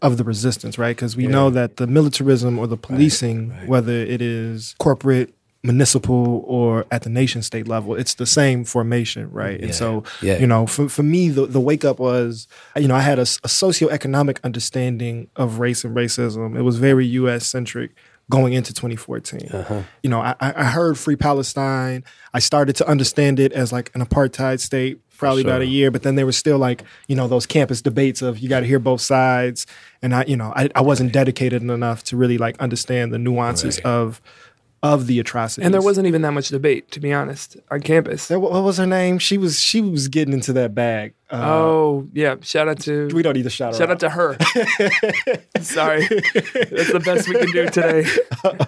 of the resistance, right? Because we know that the militarism or the policing, whether it is corporate, municipal, or at the nation state level, it's the same formation, right? And so, Yeah. you know, for, for me, the, the wake up was, you know, I had a, a socioeconomic understanding of race and racism. It was very U.S. centric going into 2014. Uh-huh. You know, I I heard Free Palestine. I started to understand it as like an apartheid state probably about a year, but then there was still like, you know, those campus debates of you got to hear both sides. And I, you know, I, I wasn't dedicated enough to really like understand the nuances of of the atrocities. And there wasn't even that much debate, to be honest, on campus. There, what was her name? She was she was getting into that bag. Uh, oh, yeah. Shout out to we don't need to shout her shout out to her. Sorry, that's the best we can do today.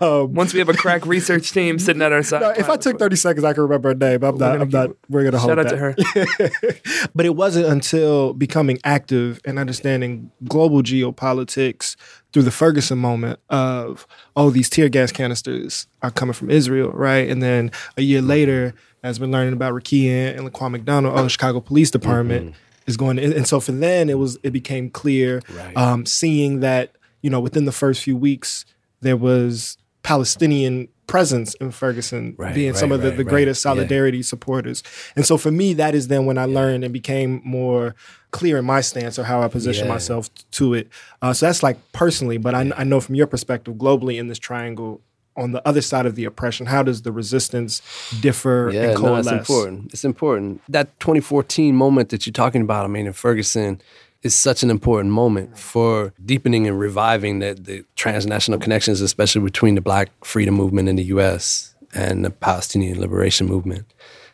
Once we have a crack research team sitting at our side. Um, No, if I took 30 seconds, I could remember her name. I'm not. I'm not. We're gonna hold shout out that. to her. But it wasn't until becoming active and understanding global geopolitics through the Ferguson moment of, oh, these tear gas canisters are coming from Israel, right? And then a year later, as we're learning about Rekia and Laquan McDonald, oh, the Chicago Police Department is going to, and so for then it was, it became clear, Right. um, seeing that, you know, within the first few weeks, there was Palestinian presence in Ferguson, Right, being some of the, right, the right. greatest Yeah. solidarity supporters. And so for me, that is then when I learned and became more clear in my stance or how I position Yeah. myself to it. Uh, so that's like personally, but I, I know from your perspective, globally in this triangle, on the other side of the oppression, how does the resistance differ Yeah, and no, it's important. It's important. That 2014 moment that you're talking about, I mean, in Ferguson, is such an important moment for deepening and reviving the, the transnational connections, especially between the Black freedom movement in the U.S. and the Palestinian liberation movement.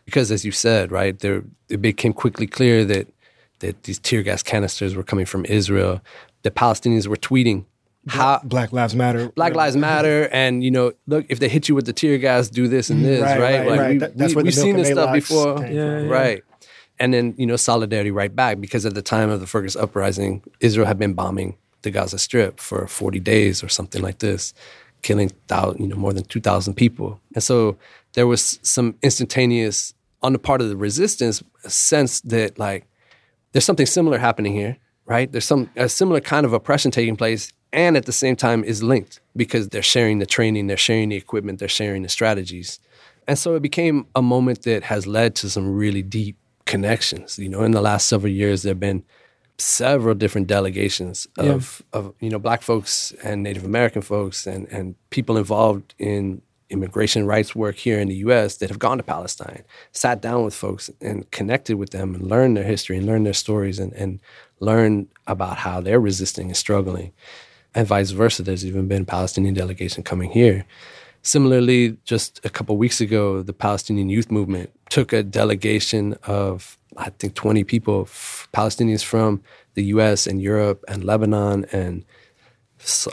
Because, as you said, right, there it became quickly clear that that these tear gas canisters were coming from Israel. The Palestinians were tweeting how Black Lives Matter. Black Lives Matter, and you know, look, if they hit you with the tear gas, do this and mm, this, Right, right? right, right. we, That- that's we, where the we've seen this stuff before, came Yeah, from. yeah. right? And then you know, solidarity right back because at the time of the Fergus uprising, Israel had been bombing the Gaza Strip for 40 days or something like this, killing thou, you know more than 2,000 people, and so there was some instantaneous on the part of the resistance a sense that like there's something similar happening here, right? There's some a similar kind of oppression taking place, and at the same time is linked because they're sharing the training, they're sharing the equipment, they're sharing the strategies, and so it became a moment that has led to some really deep connections. You know, in the last several years, there have been several different delegations of of you know black folks and Native American folks and and people involved in immigration rights work here in the U.S. that have gone to Palestine, sat down with folks and connected with them and learned their history and learned their stories and and learned about how they're resisting and struggling, and vice versa. There's even been a Palestinian delegation coming here. Similarly, just a couple weeks ago, the Palestinian Youth Movement took a delegation of, I think, 20 people, f- Palestinians from the US and Europe and Lebanon, and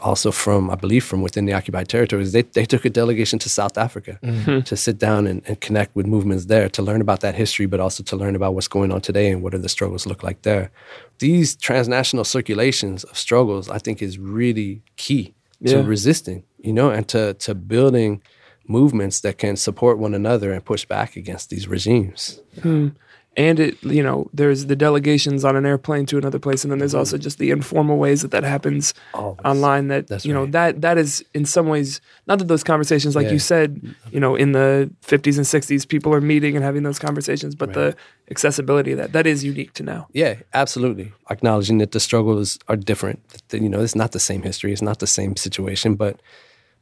also from, I believe, from within the occupied territories. They, they took a delegation to South Africa mm-hmm. to sit down and, and connect with movements there, to learn about that history, but also to learn about what's going on today and what do the struggles look like there. These transnational circulations of struggles, I think, is really key to resisting, you know, and to to building movements that can support one another and push back against these regimes. Hmm. and it you know there's the delegations on an airplane to another place and then there's hmm. also just the informal ways that that happens Always. online that That's you know right. that that is in some ways not that those conversations like Yeah. you said you know in the 50s and 60s people are meeting and having those conversations but the accessibility of that that is unique to now Yeah, absolutely. Acknowledging that the struggles are different. That, you know, it's not the same history. It's not the same situation, but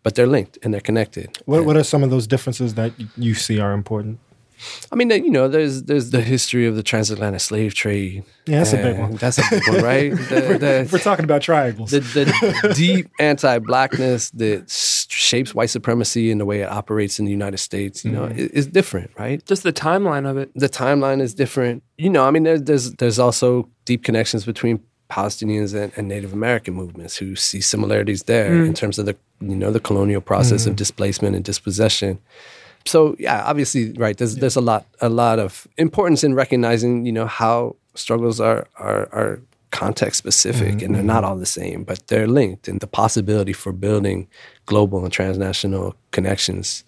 but they're linked and they're connected. What, what are some of those differences that you see are important? I mean, you know, there's there's the history of the transatlantic slave trade. Yeah, that's a big one. That's a big one, right? The- the- If we're talking about triangles. the, the deep anti-blackness that shapes white supremacy and the way it operates in the United States, you know, Mm-hmm. is, is different, right? just the timeline of it The timeline is different. You know, I mean, there's there's, there's also deep connections between Palestinians and, and Native American movements who see similarities there in mm. terms of the you know the colonial process of mm. displacement and dispossession. So yeah, obviously, right. There's there's a lot a lot of importance in recognizing you know how struggles are are, are context specific mm-hmm, and they're not mm-hmm. all the same, but they're linked. And the possibility for building global and transnational connections,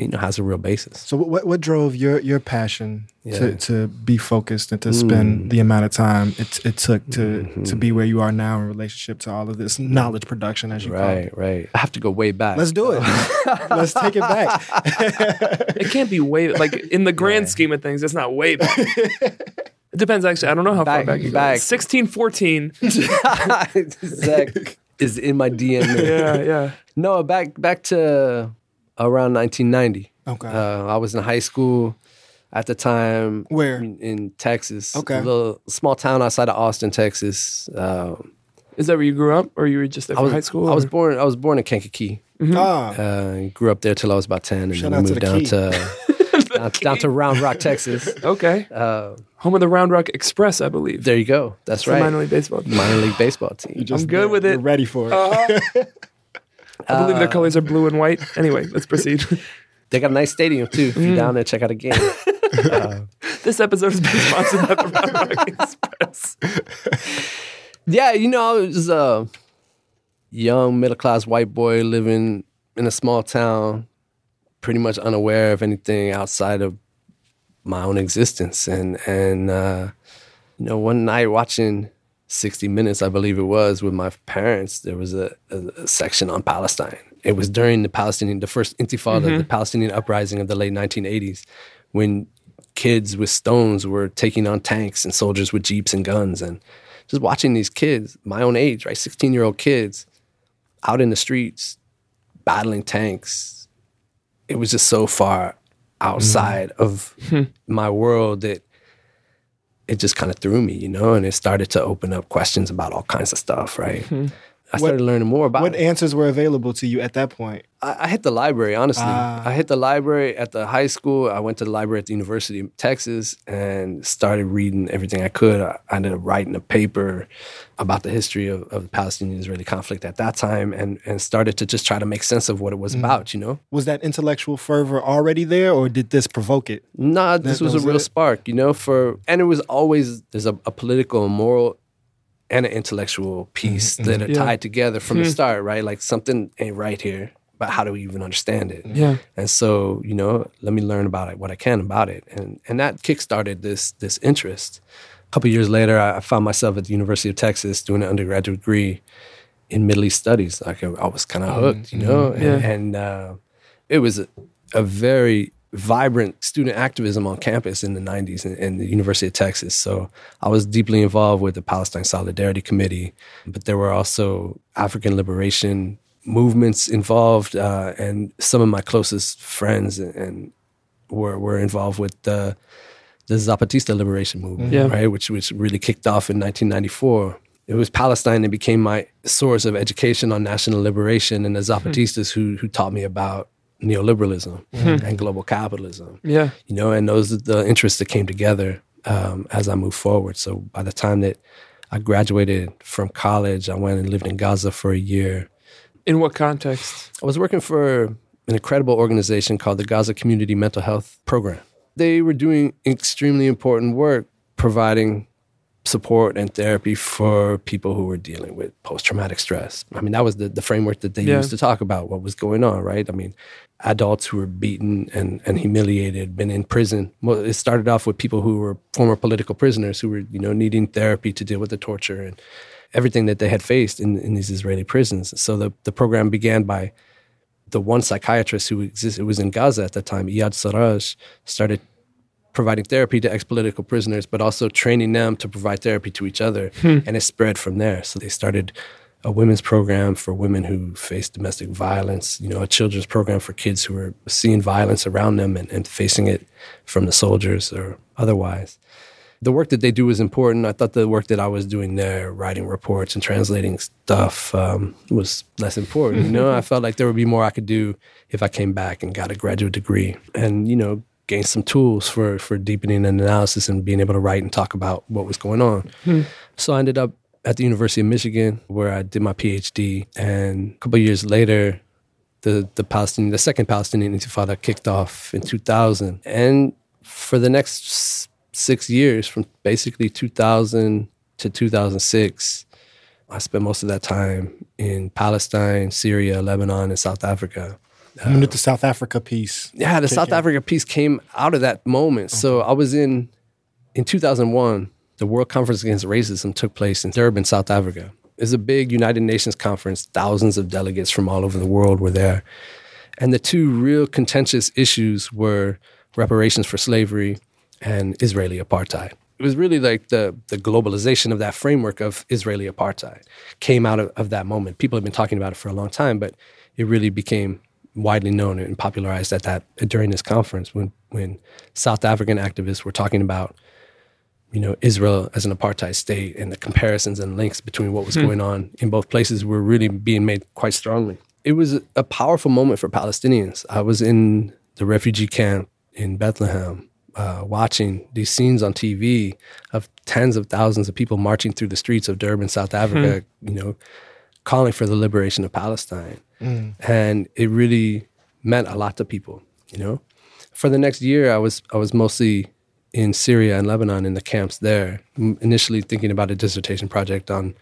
you know, has a real basis. So what what drove your your passion Yeah. to to be focused and to spend mm. the amount of time it it took to mm-hmm. to be where you are now in relationship to all of this knowledge production as you call it? Right, right. I have to go way back. Let's do it. Let's take it back. it can't be way like in the grand scheme of things it's not way back it depends actually i don't know how far Back- back you go back. 16 14 Zach is in my DNA. yeah yeah No, back back to around 1990. Okay. Uh, I was in high school at the time. Where? In, in Texas. Okay. A little small town outside of Austin, Texas. Um, is that where you grew up or you were just there I for was high school I was born. I was born in Kankakee. Ah, Uh, grew up there till I was about 10, and Shout then we moved the down Key. to down, down to Round Rock, Texas. okay Uh, home of the round rock express i believe there you go. That's It's right. minor league baseball team. Minor league baseball team. you're just I'm good there. with it. You're ready for it. i believe their colors are blue and white anyway let's proceed They got a nice stadium too. If Mm. you're down there, check out a game. this episode has been sponsored by the round rock express Yeah, you know, I was a young middle class white boy living in a small town, pretty much unaware of anything outside of my own existence. And and uh, you know, one night watching 60 Minutes, I believe it was, with my parents, there was a, a, a section on Palestine. It was during the Palestinian, the first intifada, the mm-hmm. Palestinian uprising of the late 1980s, when kids with stones were taking on tanks and soldiers with jeeps and guns. And just watching these kids, my own age, right, 16 year old kids, out in the streets battling tanks, it was just so far mm-hmm. outside of hmm. my world that it just kind of threw me, you know, and it started to open up questions about all kinds of stuff, right? Mm-hmm. I started learning more about What it. answers were available to you at that point? I, I hit the library, honestly. Ah. I hit the library at the high school. I went to the library at the University of Texas and started reading everything I could. I, I ended up writing a paper about the history of, of the Palestinian Israeli conflict at that time and, and started to just try to make sense of what it was about, you know? Was that intellectual fervor already there, or did this provoke it? Nah, this That- was that a real it? spark, you know, for and it was always there's a, a political and moral and an intellectual piece Mm-hmm, that are Yeah. tied together from the start, right? Like something ain't right here, but how do we even understand it? Yeah. And so, you know, let me learn about it, what I can about it. And and that kickstarted this this interest. A couple years later, I found myself at the University of Texas doing an undergraduate degree in Middle East studies. Like I, I was kind of hooked, you know, and, Yeah. and uh, it was a, a very vibrant student activism on campus in the 90s in, in the University of Texas. So I was deeply involved with the Palestine Solidarity Committee, but there were also African liberation movements involved, uh, and some of my closest friends and were were involved with the the Zapatista liberation movement, Yeah. right? Which which really kicked off in 1994. It was Palestine that became my source of education on national liberation, and the Zapatistas who who taught me about neoliberalism and global capitalism. Yeah. You know, and those are the interests that came together um, as I moved forward. So by the time that I graduated from college, I went and lived in Gaza for a year. In what context? I was working for an incredible organization called the Gaza Community Mental Health Program. They were doing extremely important work providing support and therapy for people who were dealing with post traumatic stress. I mean, that was the, the framework that they Yeah. used to talk about what was going on, right? I mean, adults who were beaten and, and humiliated, been in prison. Well, it started off with people who were former political prisoners who were, you know, needing therapy to deal with the torture and everything that they had faced in, in these Israeli prisons. So the, the program began by the one psychiatrist who existed, was in Gaza at the time, Iyad Sarraj, started providing therapy to ex-political prisoners, but also training them to provide therapy to each other, and it spread from there. So they started a women's program for women who face domestic violence, you know, a children's program for kids who are seeing violence around them and, and facing it from the soldiers or otherwise. The work that they do is important. I thought the work that I was doing there, writing reports and translating stuff, um, was less important. You know, I felt like there would be more I could do if I came back and got a graduate degree, and you know, gained some tools for for deepening an analysis and being able to write and talk about what was going on. Hmm. So I ended up at the University of Michigan where I did my PhD, and a couple of years later, the the Palestinian, the second Palestinian Intifada kicked off in 2000, and for the next six years, from basically 2000 to 2006, I spent most of that time in Palestine, Syria, Lebanon, and South Africa. Uh, when did the South Africa piece? Yeah, the South in? Africa piece came out of that moment. So I was in in 2001. The World Conference Against Racism took place in Durban, South Africa. It's a big United Nations conference. Thousands of delegates from all over the world were there, and the two real contentious issues were reparations for slavery and Israeli apartheid. It was really like the the globalization of that framework of Israeli apartheid came out of, of that moment. People have been talking about it for a long time, but it really became widely known and popularized at that during this conference when when South African activists were talking about you know Israel as an apartheid state and the comparisons and links between what was going on in both places were really being made quite strongly. It was a, powerful moment for Palestinians. I was in the refugee camp in Bethlehem uh, watching these scenes on TV of tens of thousands of people marching through the streets of Durban, South Africa, you know, calling for the liberation of Palestine. And it really meant a lot to people, you know. For the next year, I was I was mostly in Syria and Lebanon in the camps there, m- initially thinking about a dissertation project on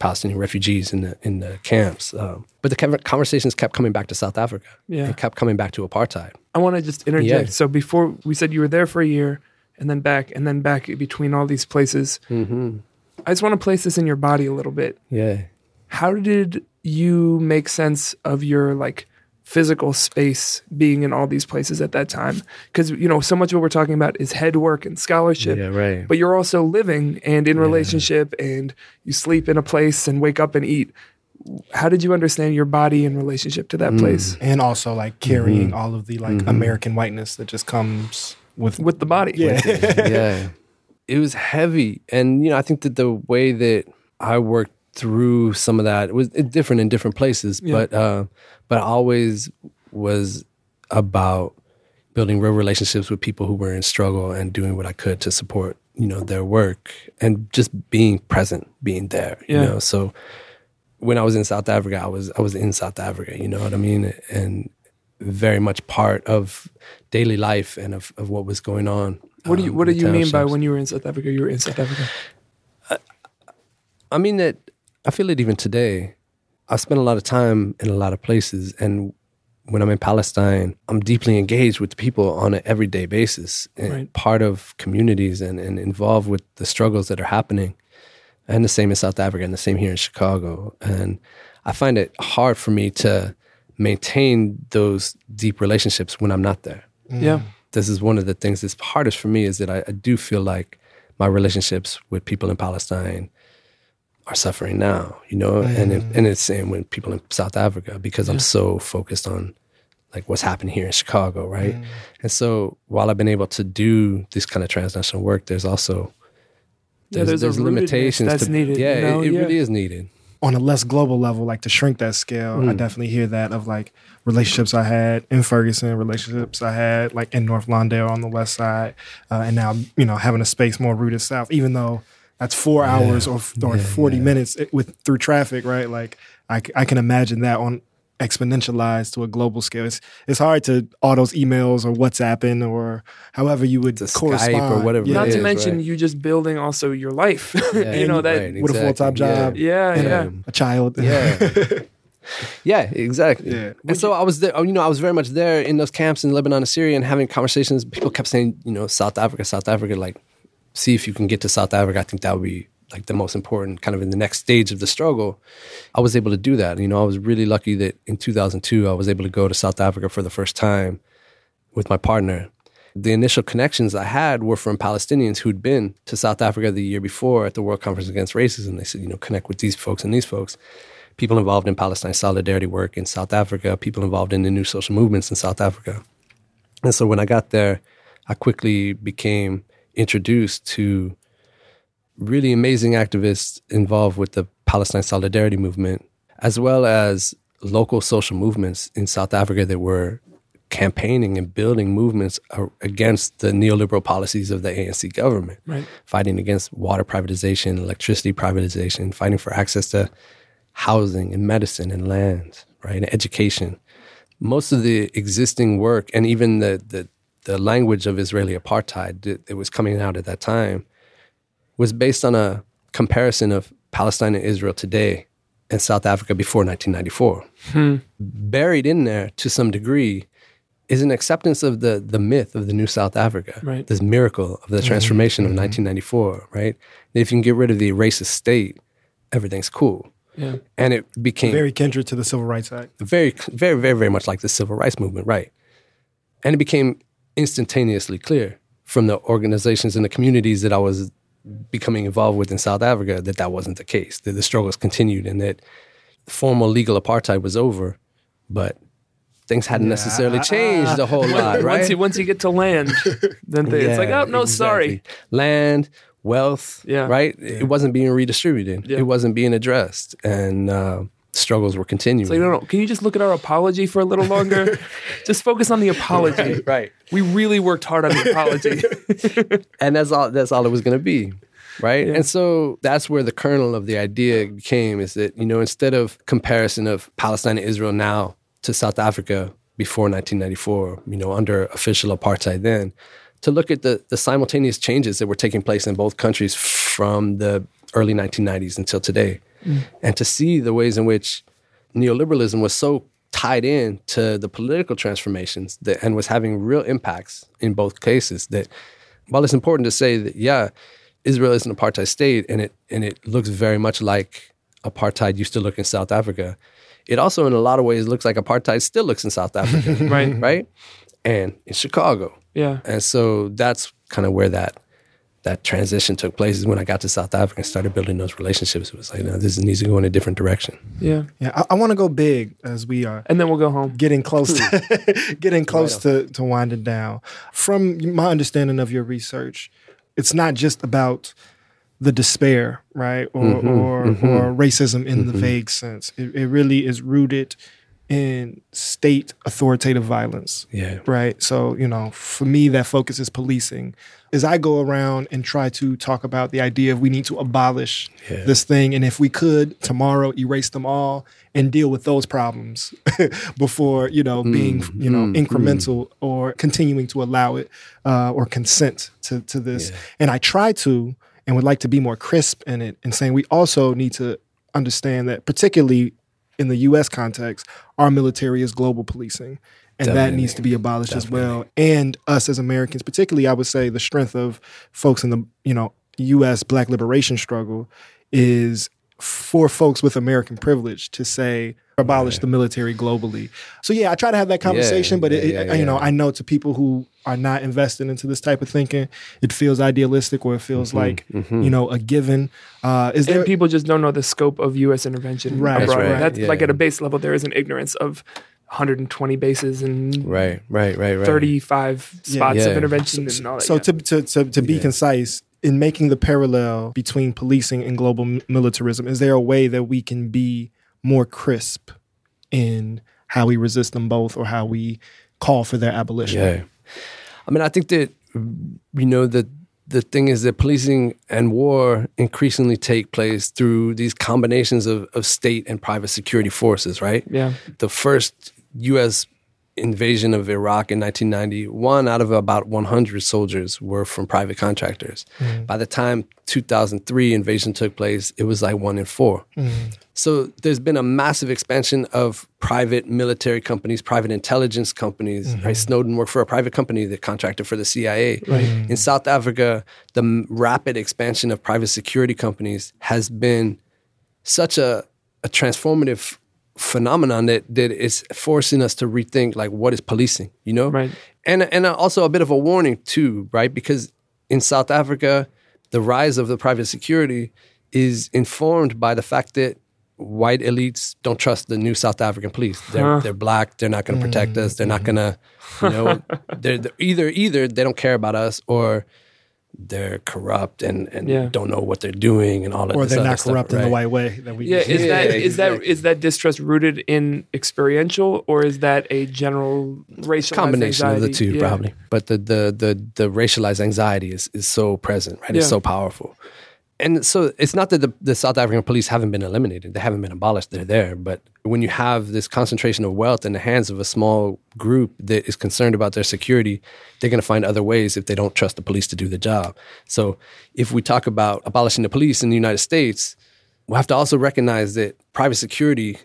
Palestinian refugees in the in the camps. Um, but the conversations kept coming back to South Africa. Yeah. and kept coming back to apartheid. I want to just interject. Yeah. So before we said you were there for a year and then back and then back between all these places. Mm-hmm. I just want to place this in your body a little bit. Yeah. How did you make sense of your like physical space being in all these places at that time? Because you know, so much of what we're talking about is head work and scholarship. Yeah, right. But you're also living and in relationship, and you sleep in a place and wake up and eat. How did you understand your body in relationship to that Mm. place and also like carrying Mm-hmm. all of the like American whiteness that just comes with with the body? yeah. yeah. It was heavy. And, you know, I think that the way that I worked through some of that It was different in different places, Yeah. but, uh, but always was about building real relationships with people who were in struggle and doing what I could to support, you know, their work and just being present, being there, Yeah. you know? So when I was in South Africa, I was, I was in South Africa, you know what I mean? And very much part of daily life and of, of what was going on. What do you um, What do you mean by when you were in South Africa? You were in South Africa. I mean that I feel it even today. I spent a lot of time in a lot of places, and when I'm in Palestine, I'm deeply engaged with people on an everyday basis, and Right. part of communities and, and involved with the struggles that are happening. And the same in South Africa, and the same here in Chicago. And I find it hard for me to maintain those deep relationships when I'm not there. Mm. Yeah. This is one of the things that's hardest for me is that I, I do feel like my relationships with people in Palestine are suffering now, you know, and it, and it's the same with people in South Africa because I'm so focused on like what's happening here in Chicago, right? And so while I've been able to do this kind of transnational work, there's also Yeah, there's a rootedness that's to, needed, Yeah, you know? it, it Yeah. really is needed. on a less global level, like to shrink that scale, Mm. I definitely hear that of like relationships I had in Ferguson, relationships I had like in North Lawndale on the west side, uh, and now you know having a space more rooted south, even though that's four hours or or Yeah, forty yeah. minutes eh, with through traffic, right? Like I, I can imagine that on exponentialized to a global scale. It's it's hard to all those emails or WhatsApping or however you would To Skype or whatever it Not to is, mention right. you just building also your life. Yeah, you know that. right, with a full-time exactly, job. Yeah, and yeah. a, um, a child. Yeah. Yeah, exactly. Yeah. And so I was there, oh, you know, I was very much there in those camps in Lebanon and Syria and having conversations. People kept saying, you know, South Africa, South Africa, like, see if you can get to South Africa. I think that would be like the most important kind of in the next stage of the struggle. I was able to do that. You know, I was really lucky that in 2002, I was able to go to South Africa for the first time with my partner. The initial connections I had were from Palestinians who'd been to South Africa the year before at the World Conference Against Racism. They said, you know, connect with these folks and these folks. People involved in Palestine solidarity work in South Africa, people involved in the new social movements in South Africa. And so when I got there, I quickly became introduced to really amazing activists involved with the Palestine solidarity movement, as well as local social movements in South Africa that were campaigning and building movements against the neoliberal policies of the ANC government, Right. fighting against water privatization, electricity privatization, fighting for access to housing and medicine and land, right, and education. Most of the existing work and even the the, the language of Israeli apartheid that, that was coming out at that time was based on a comparison of Palestine and Israel today and South Africa before 1994. Hmm. Buried in there to some degree is an acceptance of the the myth of the new South Africa, Right. this miracle of the mm-hmm. transformation of mm-hmm. 1994, right? That if you can get rid of the racist state, everything's cool. Yeah. And it became Very kindred to the Civil Rights Act. very, very, very, very much like the civil rights movement, right? And it became instantaneously clear from the organizations and the communities that I was becoming involved with in South Africa that that wasn't the case, that the struggles continued and that formal legal apartheid was over, but things hadn't necessarily changed a whole lot, right? Once you once you get to land, then they, it's like, oh no, sorry. Land, wealth, Yeah. right? It wasn't being redistributed. Yeah. It wasn't being addressed, and uh, struggles were continuing. It's like, no, no. Can you just look at our apology for a little longer? just focus on the apology. right. We really worked hard on the apology. and that's all that's all it was going to be right and so that's where the kernel of the idea came is that you know instead of comparison of palestine and israel now to south africa before 1994 you know under official apartheid then to look at the, the simultaneous changes that were taking place in both countries from the early 1990s until today Mm. and to see the ways in which neoliberalism was so tied in to the political transformations that, and was having real impacts in both cases that while it's important to say that yeah Israel is an apartheid state, and it and it looks very much like apartheid used to look in South Africa. It also, in a lot of ways, looks like apartheid still looks in South Africa, Right. right? And in Chicago, Yeah. and so that's kind of where that that transition took place. Is when I got to South Africa and started building those relationships. It was like, no, this needs to go in a different direction. Yeah. Yeah, I, I want to go big as we are And then we'll go home. getting close to getting close to, to winding down. From my understanding of your research, it's not just about the despair, right, or mm-hmm, or, mm-hmm. or racism in the mm-hmm. vague sense. It, it really is rooted in state authoritative violence. Yeah. Right. So, you know, for me, that focus is policing. As I go around and try to talk about the idea of we need to abolish Yeah. this thing, and if we could tomorrow erase them all and deal with those problems before, you know, being, mm, you know, mm, incremental mm. or continuing to allow it uh, or consent to, to this. And I try to and would like to be more crisp in it and saying we also need to understand that, particularly in the US context, our military is global policing. And that needs to be abolished as well. And us as Americans, particularly, I would say the strength of folks in the, you know, US black liberation struggle is for folks with American privilege to say abolish the military globally. So yeah, I try to have that conversation, but it, yeah, it- yeah, you know. I know to people who are not invested into this type of thinking, it feels idealistic or it feels Mm-hmm, like you know a given. Uh, is there people just don't know the scope of U.S. intervention Right. That's abroad. right, That's yeah. like at a base level, there is an ignorance of 120 bases and Right. Right. Right. Right. 35 spots Yeah. of intervention and all that. So yeah. to to to, to be concise in making the parallel between policing and global m- militarism, is there a way that we can be more crisp in how we resist them both or how we call for their abolition? Yeah. I mean, I think that, mm, you know, that the thing is that policing and war increasingly take place through these combinations of, of state and private security forces, right? yeah, The first U.S. invasion of Iraq in 1991, out of about 100 soldiers were from private contractors. Mm. By the time 2003 invasion took place, it was like one in four. Mm. So there's been a massive expansion of private military companies, private intelligence companies. Right? Mm-hmm. Snowden worked for a private company that contracted for the CIA. Right. In mm. South Africa, the m- rapid expansion of private security companies has been such a, a transformative phenomenon that that is forcing us to rethink like what is policing, you know? Right. And and also a bit of a warning too, right? Because in South Africa, the rise of the private security is informed by the fact that white elites don't trust the new South African police. They're they're black. They're not going to protect us. They're not mm. going to, you know, they're, they're either either they don't care about us or they're corrupt and and Yeah. don't know what they're doing and all of Or they're other not stuff, corrupt in the right? right way that we yeah. Is Yeah, that is that exactly. is that distrust rooted in experiential or is that a general racial anxiety? Combination of the two Yeah. probably but the, the the the racialized anxiety is is so present right it's so powerful and so it's not that the, the south african police haven't been eliminated. They haven't been abolished. They're there. But when you have this concentration of wealth in the hands of a small group that is concerned about their security they're going to find other ways if they don't trust the police to do the job. So if we talk about abolishing the police in the united states we have to also recognize that private security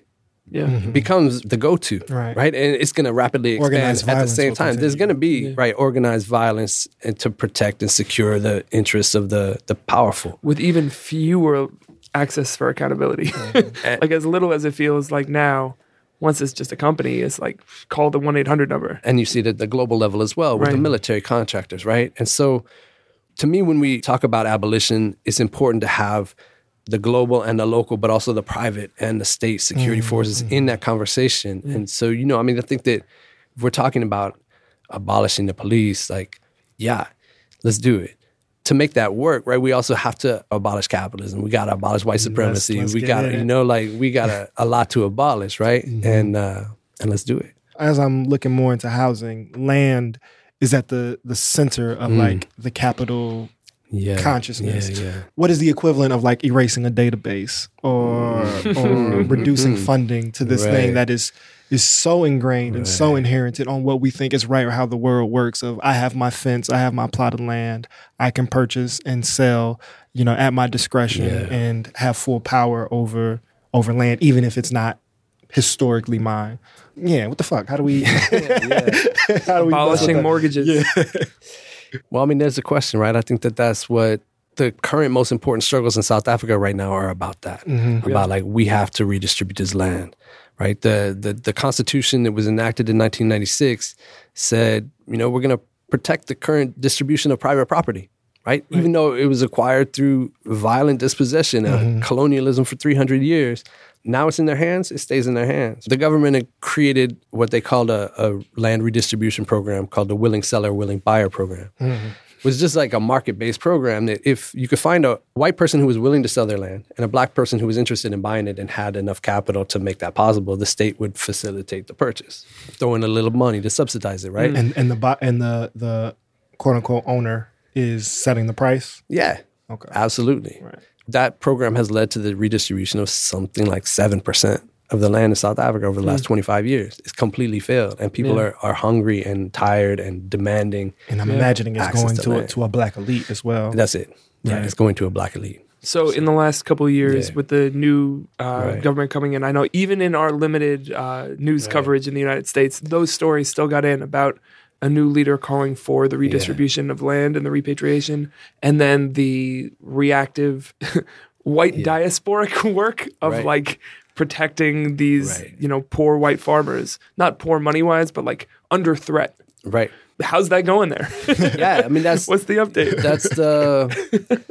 Yeah. becomes the go-to, Right. right? And it's going to rapidly expand Organized at the same will time. There's going to be right organized violence and to protect and secure the interests of the the powerful. With even fewer access for accountability, like as little as it feels like now. Once it's just a company, it's like call the one eight hundred number. And you see it at the global level as well with the military contractors, right? And so, to me, when we talk about abolition, it's important to have the global and the local, but also the private and the state security mm-hmm. forces in that mm-hmm. conversation. And so, you know, I mean, I think that if we're talking about abolishing the police, like, yeah, let's do it. To make that work, right, we also have to abolish capitalism. We got to abolish white supremacy. let's we got to, you know, like we got a, a lot to abolish, right? Mm-hmm. And uh, and let's do it. as I'm looking more into housing, land is at the the center of mm. like the capital Yeah, consciousness. Yeah, yeah. What is the equivalent of like erasing a database or mm. or reducing mm. funding to this thing that is is so ingrained and so inherited on what we think is right or how the world works of I have my fence, I have my plot of land, I can purchase and sell, you know, at my discretion Yeah. and have full power over over land even if it's not historically mine. Yeah, what the fuck? How do we how do we Abolishing mortgages. Well, I mean, there's a question, right? I think that that's what the current most important struggles in South Africa right now are about that. About like we have to redistribute this land, right? The the the constitution that was enacted in 1996 said, you know, we're going to protect the current distribution of private property, right? Even though it was acquired through violent dispossession, uh, colonialism for 300 years, now it's in their hands, it stays in their hands. The government had created what they called a, a land redistribution program called the Willing Seller, Willing Buyer program. Mm-hmm. It was just like a market based program that if you could find a white person who was willing to sell their land and a black person who was interested in buying it and had enough capital to make that possible, the state would facilitate the purchase, throw in a little money to subsidize it, right? Mm. And and the and the the quote unquote owner is setting the price. Yeah. Okay. Absolutely. Right. That program has led to the redistribution of something like 7% of the land in South Africa over the last 25 years. It's completely failed. And people Yeah. are, are hungry and tired and demanding. And I'm Yeah. imagining it's going to to a, to a black elite as well. That's it. Yeah. Right. It's going to a black elite. So in the last couple of years, Yeah. with the new uh, Right. government coming in, I know even in our limited uh, news Right. coverage in the United States, those stories still got in about a new leader calling for the redistribution of land and the repatriation, and then the reactive white Yeah. diasporic work of Right. like protecting these Right. you know poor white farmers, not poor money wise, but like under threat. Right. How's that going there? Yeah. I mean, that's What's the update? that's the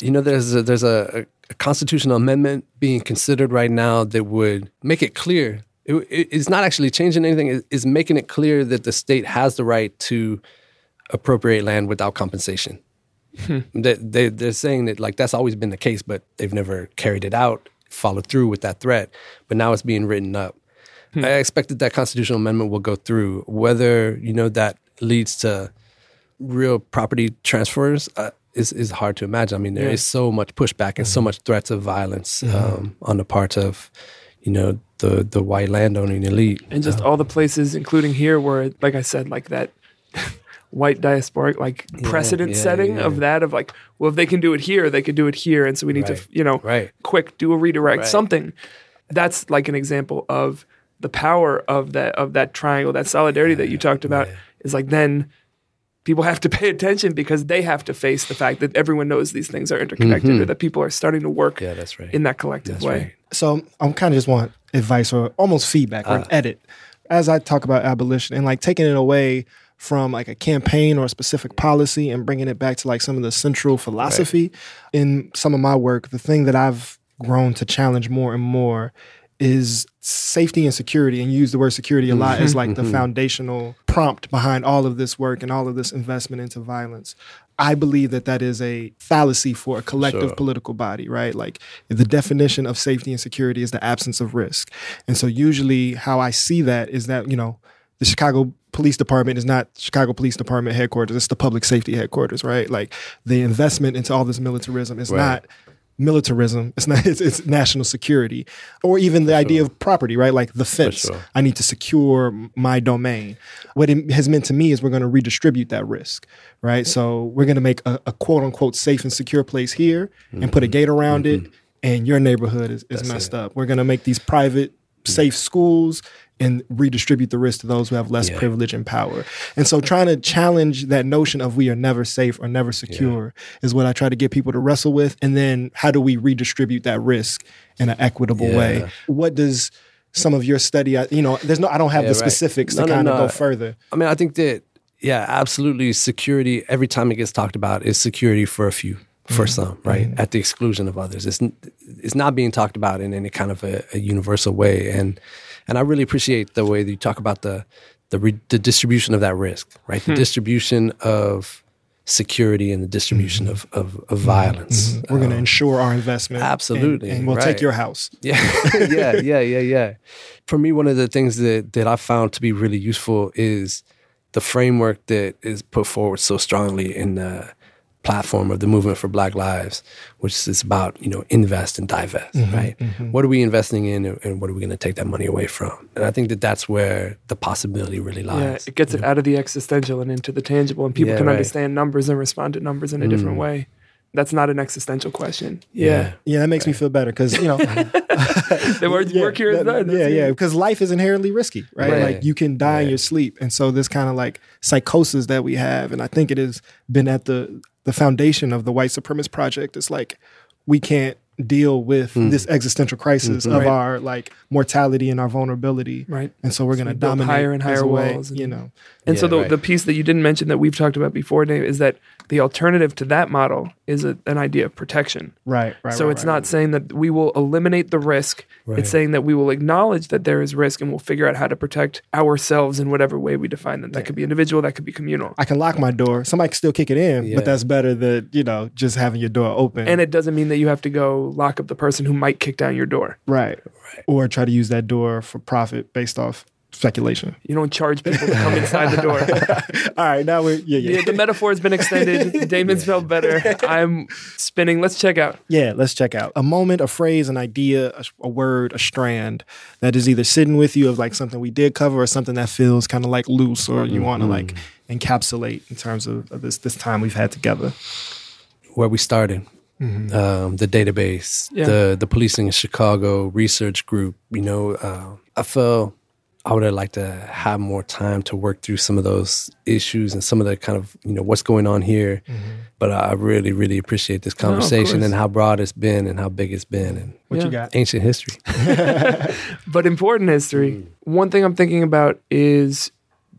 you know there's a, there's a, a constitutional amendment being considered right now that would make it clear it, it- it's not actually changing anything. It- it's making it clear that the state has the right to appropriate land without compensation. They, they, they're saying that like that's always been the case but they've never carried it out followed through with that threat but now it's being written up. I expect that that constitutional amendment will go through. Whether you know that leads to real property transfers uh, is is hard to imagine. I mean, there is Yeah. so much pushback and so much threats of violence um, on the part of, you know, the the white landowning elite. and just all the places, including here, where, like I said, like that white diasporic, like precedent yeah, setting yeah. of that, of like, well, if they can do it here, they can do it here, and so we need Right. to, you know, Right. quick do a redirect, Right. something. That's like an example of the power of that of that triangle, that solidarity that you talked about. Is like then people have to pay attention because they have to face the fact that everyone knows these things are interconnected or that people are starting to work Mm-hmm. Yeah, that's right. in that collective That's way. right. So I'm kind of just want advice or almost feedback or an edit as I talk about abolition and like taking it away from like a campaign or a specific policy and bringing it back to like some of the central philosophy in some of my work. The thing that I've grown to challenge more and more is safety and security and use the word security a lot as mm-hmm. like the mm-hmm. foundational prompt behind all of this work and all of this investment into violence. I believe that that is a fallacy for a collective Sure. political body, right? Like the definition of safety and security is the absence of risk. And so usually how I see that is that, you know, the Chicago Police Department is not Chicago Police Department headquarters, it's the public safety headquarters, right? Like the investment into all this militarism is Right. not militarism. It's not it's, it's national security. Or even the idea of property, right? Like the fence. sure. I need to secure my domain. What it has meant to me is we're going to redistribute that risk, right? So we're going to make a, a quote unquote safe and secure place here and put a gate around it, and your neighborhood is, is messed up. We're going to make these private Mm. safe schools and redistribute the risk to those who have less Yeah. privilege and power. And so trying to challenge that notion of we are never safe or never secure is what I try to get people to wrestle with. And then how do we redistribute that risk in an equitable Yeah. way? What does some of your study, you know, there's no, I don't have Yeah, the right. specifics No, to no, kind of go further. I mean, I think that yeah, absolutely. Security every time it gets talked about is security for a few, for mm-hmm. some, right, mm-hmm. at the exclusion of others. It's it's not being talked about in any kind of a, a universal way, and and I really appreciate the way that you talk about the the, re, the distribution of that risk, right, the hmm. distribution of security and the distribution mm-hmm. of, of of violence. We're going to Um, ensure our investment. and- Absolutely, And, we'll right. take your house. yeah, yeah, yeah, yeah, yeah. For me, one of the things that that I found to be really useful is the framework that is put forward so strongly in the platform of the movement for Black Lives, which is about you know invest and divest, right? What are we investing in, and and what are we going to take that money away from? And I think that that's where the possibility really lies. Yeah, it gets it out of the existential and into the tangible, and people Yeah, can right. Mm. understand numbers and respond to numbers in a different way. That's not an existential question. Yeah. Yeah, that makes me feel better because, you know, the word yeah, work here is that- done. Yeah, yeah, because life is inherently risky, right? Right. Like you can die in your sleep, and so this kind of like psychosis that we have, and I think it has been at the the foundation of the white supremacist project is like we can't deal with hmm. this existential crisis mm-hmm. of Right. our like mortality and our vulnerability. Right. And so we're going to we build dominate higher and higher a way, walls and- you know. And so the, right. the piece that you didn't mention that we've talked about before, Dave, is that the alternative to that model is a, an idea of protection. Right, right. so right, it's right. not saying that we will eliminate the risk. Right. It's saying that we will acknowledge that there is risk and we'll figure out how to protect ourselves in whatever way we define them. That could be individual, that could be communal. I can lock my door. Somebody can still kick it in, Yeah. but that's better than, you know, just having your door open. And it doesn't mean that you have to go lock up the person who might kick down your door. right. Or try to use that door for profit based off speculation. You don't charge people to come inside the door. All right, now we're yeah, yeah. Yeah, the metaphor has been extended. Damon's felt better. I'm spinning. Let's check out. Yeah, let's check out a moment, a phrase, an idea, a, a word, a strand that is either sitting with you of like something we did cover or something that feels kind of like loose or you want to like encapsulate in terms of, of this this time we've had together. where we started. Um, the database, Yeah. the the policing in Chicago research group. You know, uh, I felt I would have liked to have more time to work through some of those issues and some of the kind of you know what's going on here. Mm-hmm. But I really, really appreciate this conversation course. and how broad it's been and how big it's been and What Yeah. you got? ancient history. but important history. Mm. One thing I'm thinking about is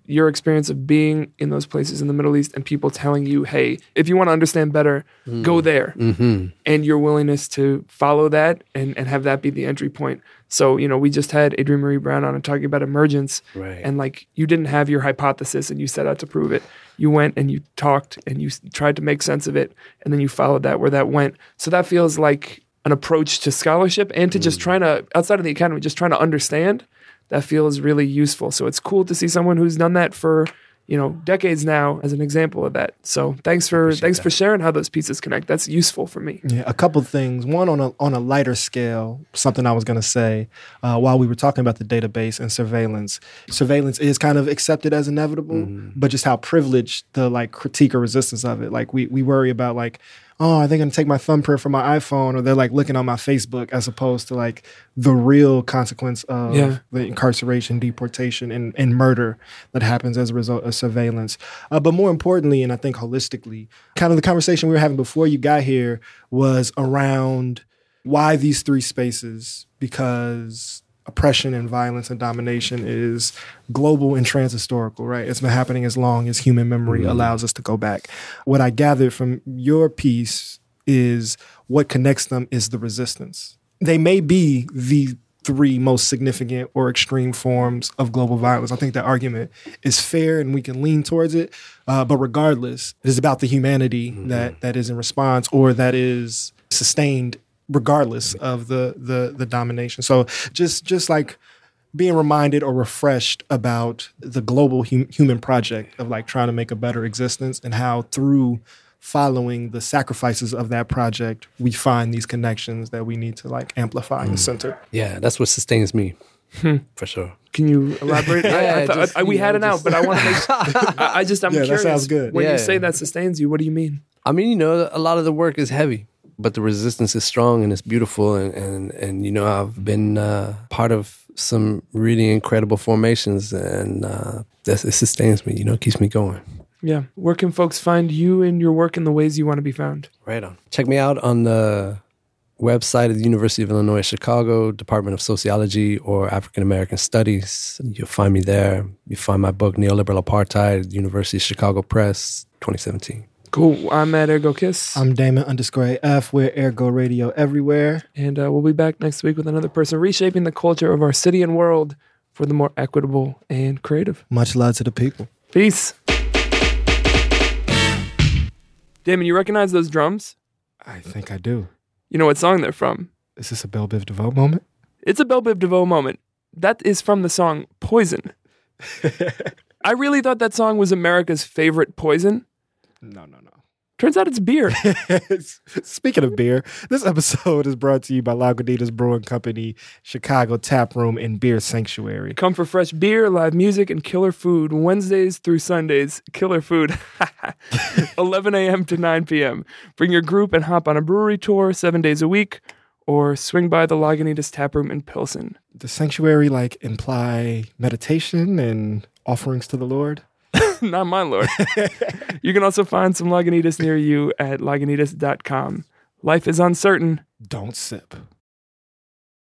your experience of being in those places in the Middle East and people telling you, hey, if you want to understand better, mm. go there. hmm And your willingness to follow that and, and have that be the entry point. So, you know, we just had Adrienne Maree Brown on and talking about emergence. Right. And like you didn't have your hypothesis and you set out to prove it. You went and you talked and you tried to make sense of it. And then you followed that where that went. So that feels like an approach to scholarship and to just mm. trying to, outside of the academy, just trying to understand. That feels really useful. So it's cool to see someone who's done that for, you know, decades now as an example of that. So thanks for thanks for sharing how those pieces connect. That's useful for me. Yeah, a couple things. One on a on a lighter scale, something I was going to say uh, while we were talking about the database and surveillance. Surveillance is kind of accepted as inevitable, but just how privileged the like critique or resistance of it. Like we we worry about like, oh, are they going to take my thumbprint from my iPhone, or they're like looking on my Facebook, as opposed to like the real consequence of Yeah. the incarceration, deportation, and, and murder that happens as a result of surveillance. Uh, but more importantly, and I think holistically, kind of the conversation we were having before you got here was around why these three spaces, because oppression and violence and domination is global and transhistorical, right? It's been happening as long as human memory allows us to go back. What I gathered from your piece is what connects them is the resistance. They may be the three most significant or extreme forms of global violence. I think that argument is fair and we can lean towards it. Uh, but regardless, it is about the humanity that that is in response or that is sustained regardless of the the the domination. So just just like being reminded or refreshed about the global hum- human project of like trying to make a better existence and how through following the sacrifices of that project we find these connections that we need to like amplify and mm. center. Yeah, that's what sustains me hmm. for sure. Can you elaborate? I, I thought- just, I- we you had know, it out, but I want to make. Sure. I, I just I'm Yeah, that sounds good. When Yeah. you say that sustains you, what do you mean? I mean, you know, a lot of the work is heavy, but the resistance is strong and it's beautiful. And, and, and you know, I've been uh, part of some really incredible formations and uh, it sustains me, you know, it keeps me going. Yeah. Where can folks find you and your work in the ways you want to be found? Right on. Check me out on the website of the University of Illinois Chicago, Department of Sociology or African American Studies. You'll find me there. You find my book, Neoliberal Apartheid, University of Chicago Press, 2017. Cool. I'm at Ergo Kiss, I'm Damon underscore AF. We're AirGo Radio everywhere. and uh, we'll be back next week with another person reshaping the culture of our city and world for the more equitable and creative. Much love to the people. Peace. Damon, you recognize those drums? I think I do. You know what song they're from? Is this a Belle Biv DeVoe moment? It's a Belle Biv DeVoe moment. That is from the song Poison. I really thought that song was America's favorite poison. No, no, no. Turns out it's beer. Speaking of beer, this episode is brought to you by Lagunitas Brewing Company, Chicago Tap Room and Beer Sanctuary. Come for fresh beer, live music, and killer food Wednesdays through Sundays. Killer food. 11 a.m. to 9 p.m. Bring your group and hop on a brewery tour seven days a week or swing by the Lagunitas Tap Room in Pilsen. The sanctuary like imply meditation and offerings to the Lord. Not mine, Lord. you can also find some Lagunitas near you at lagunitas.com. Life is uncertain. Don't sip.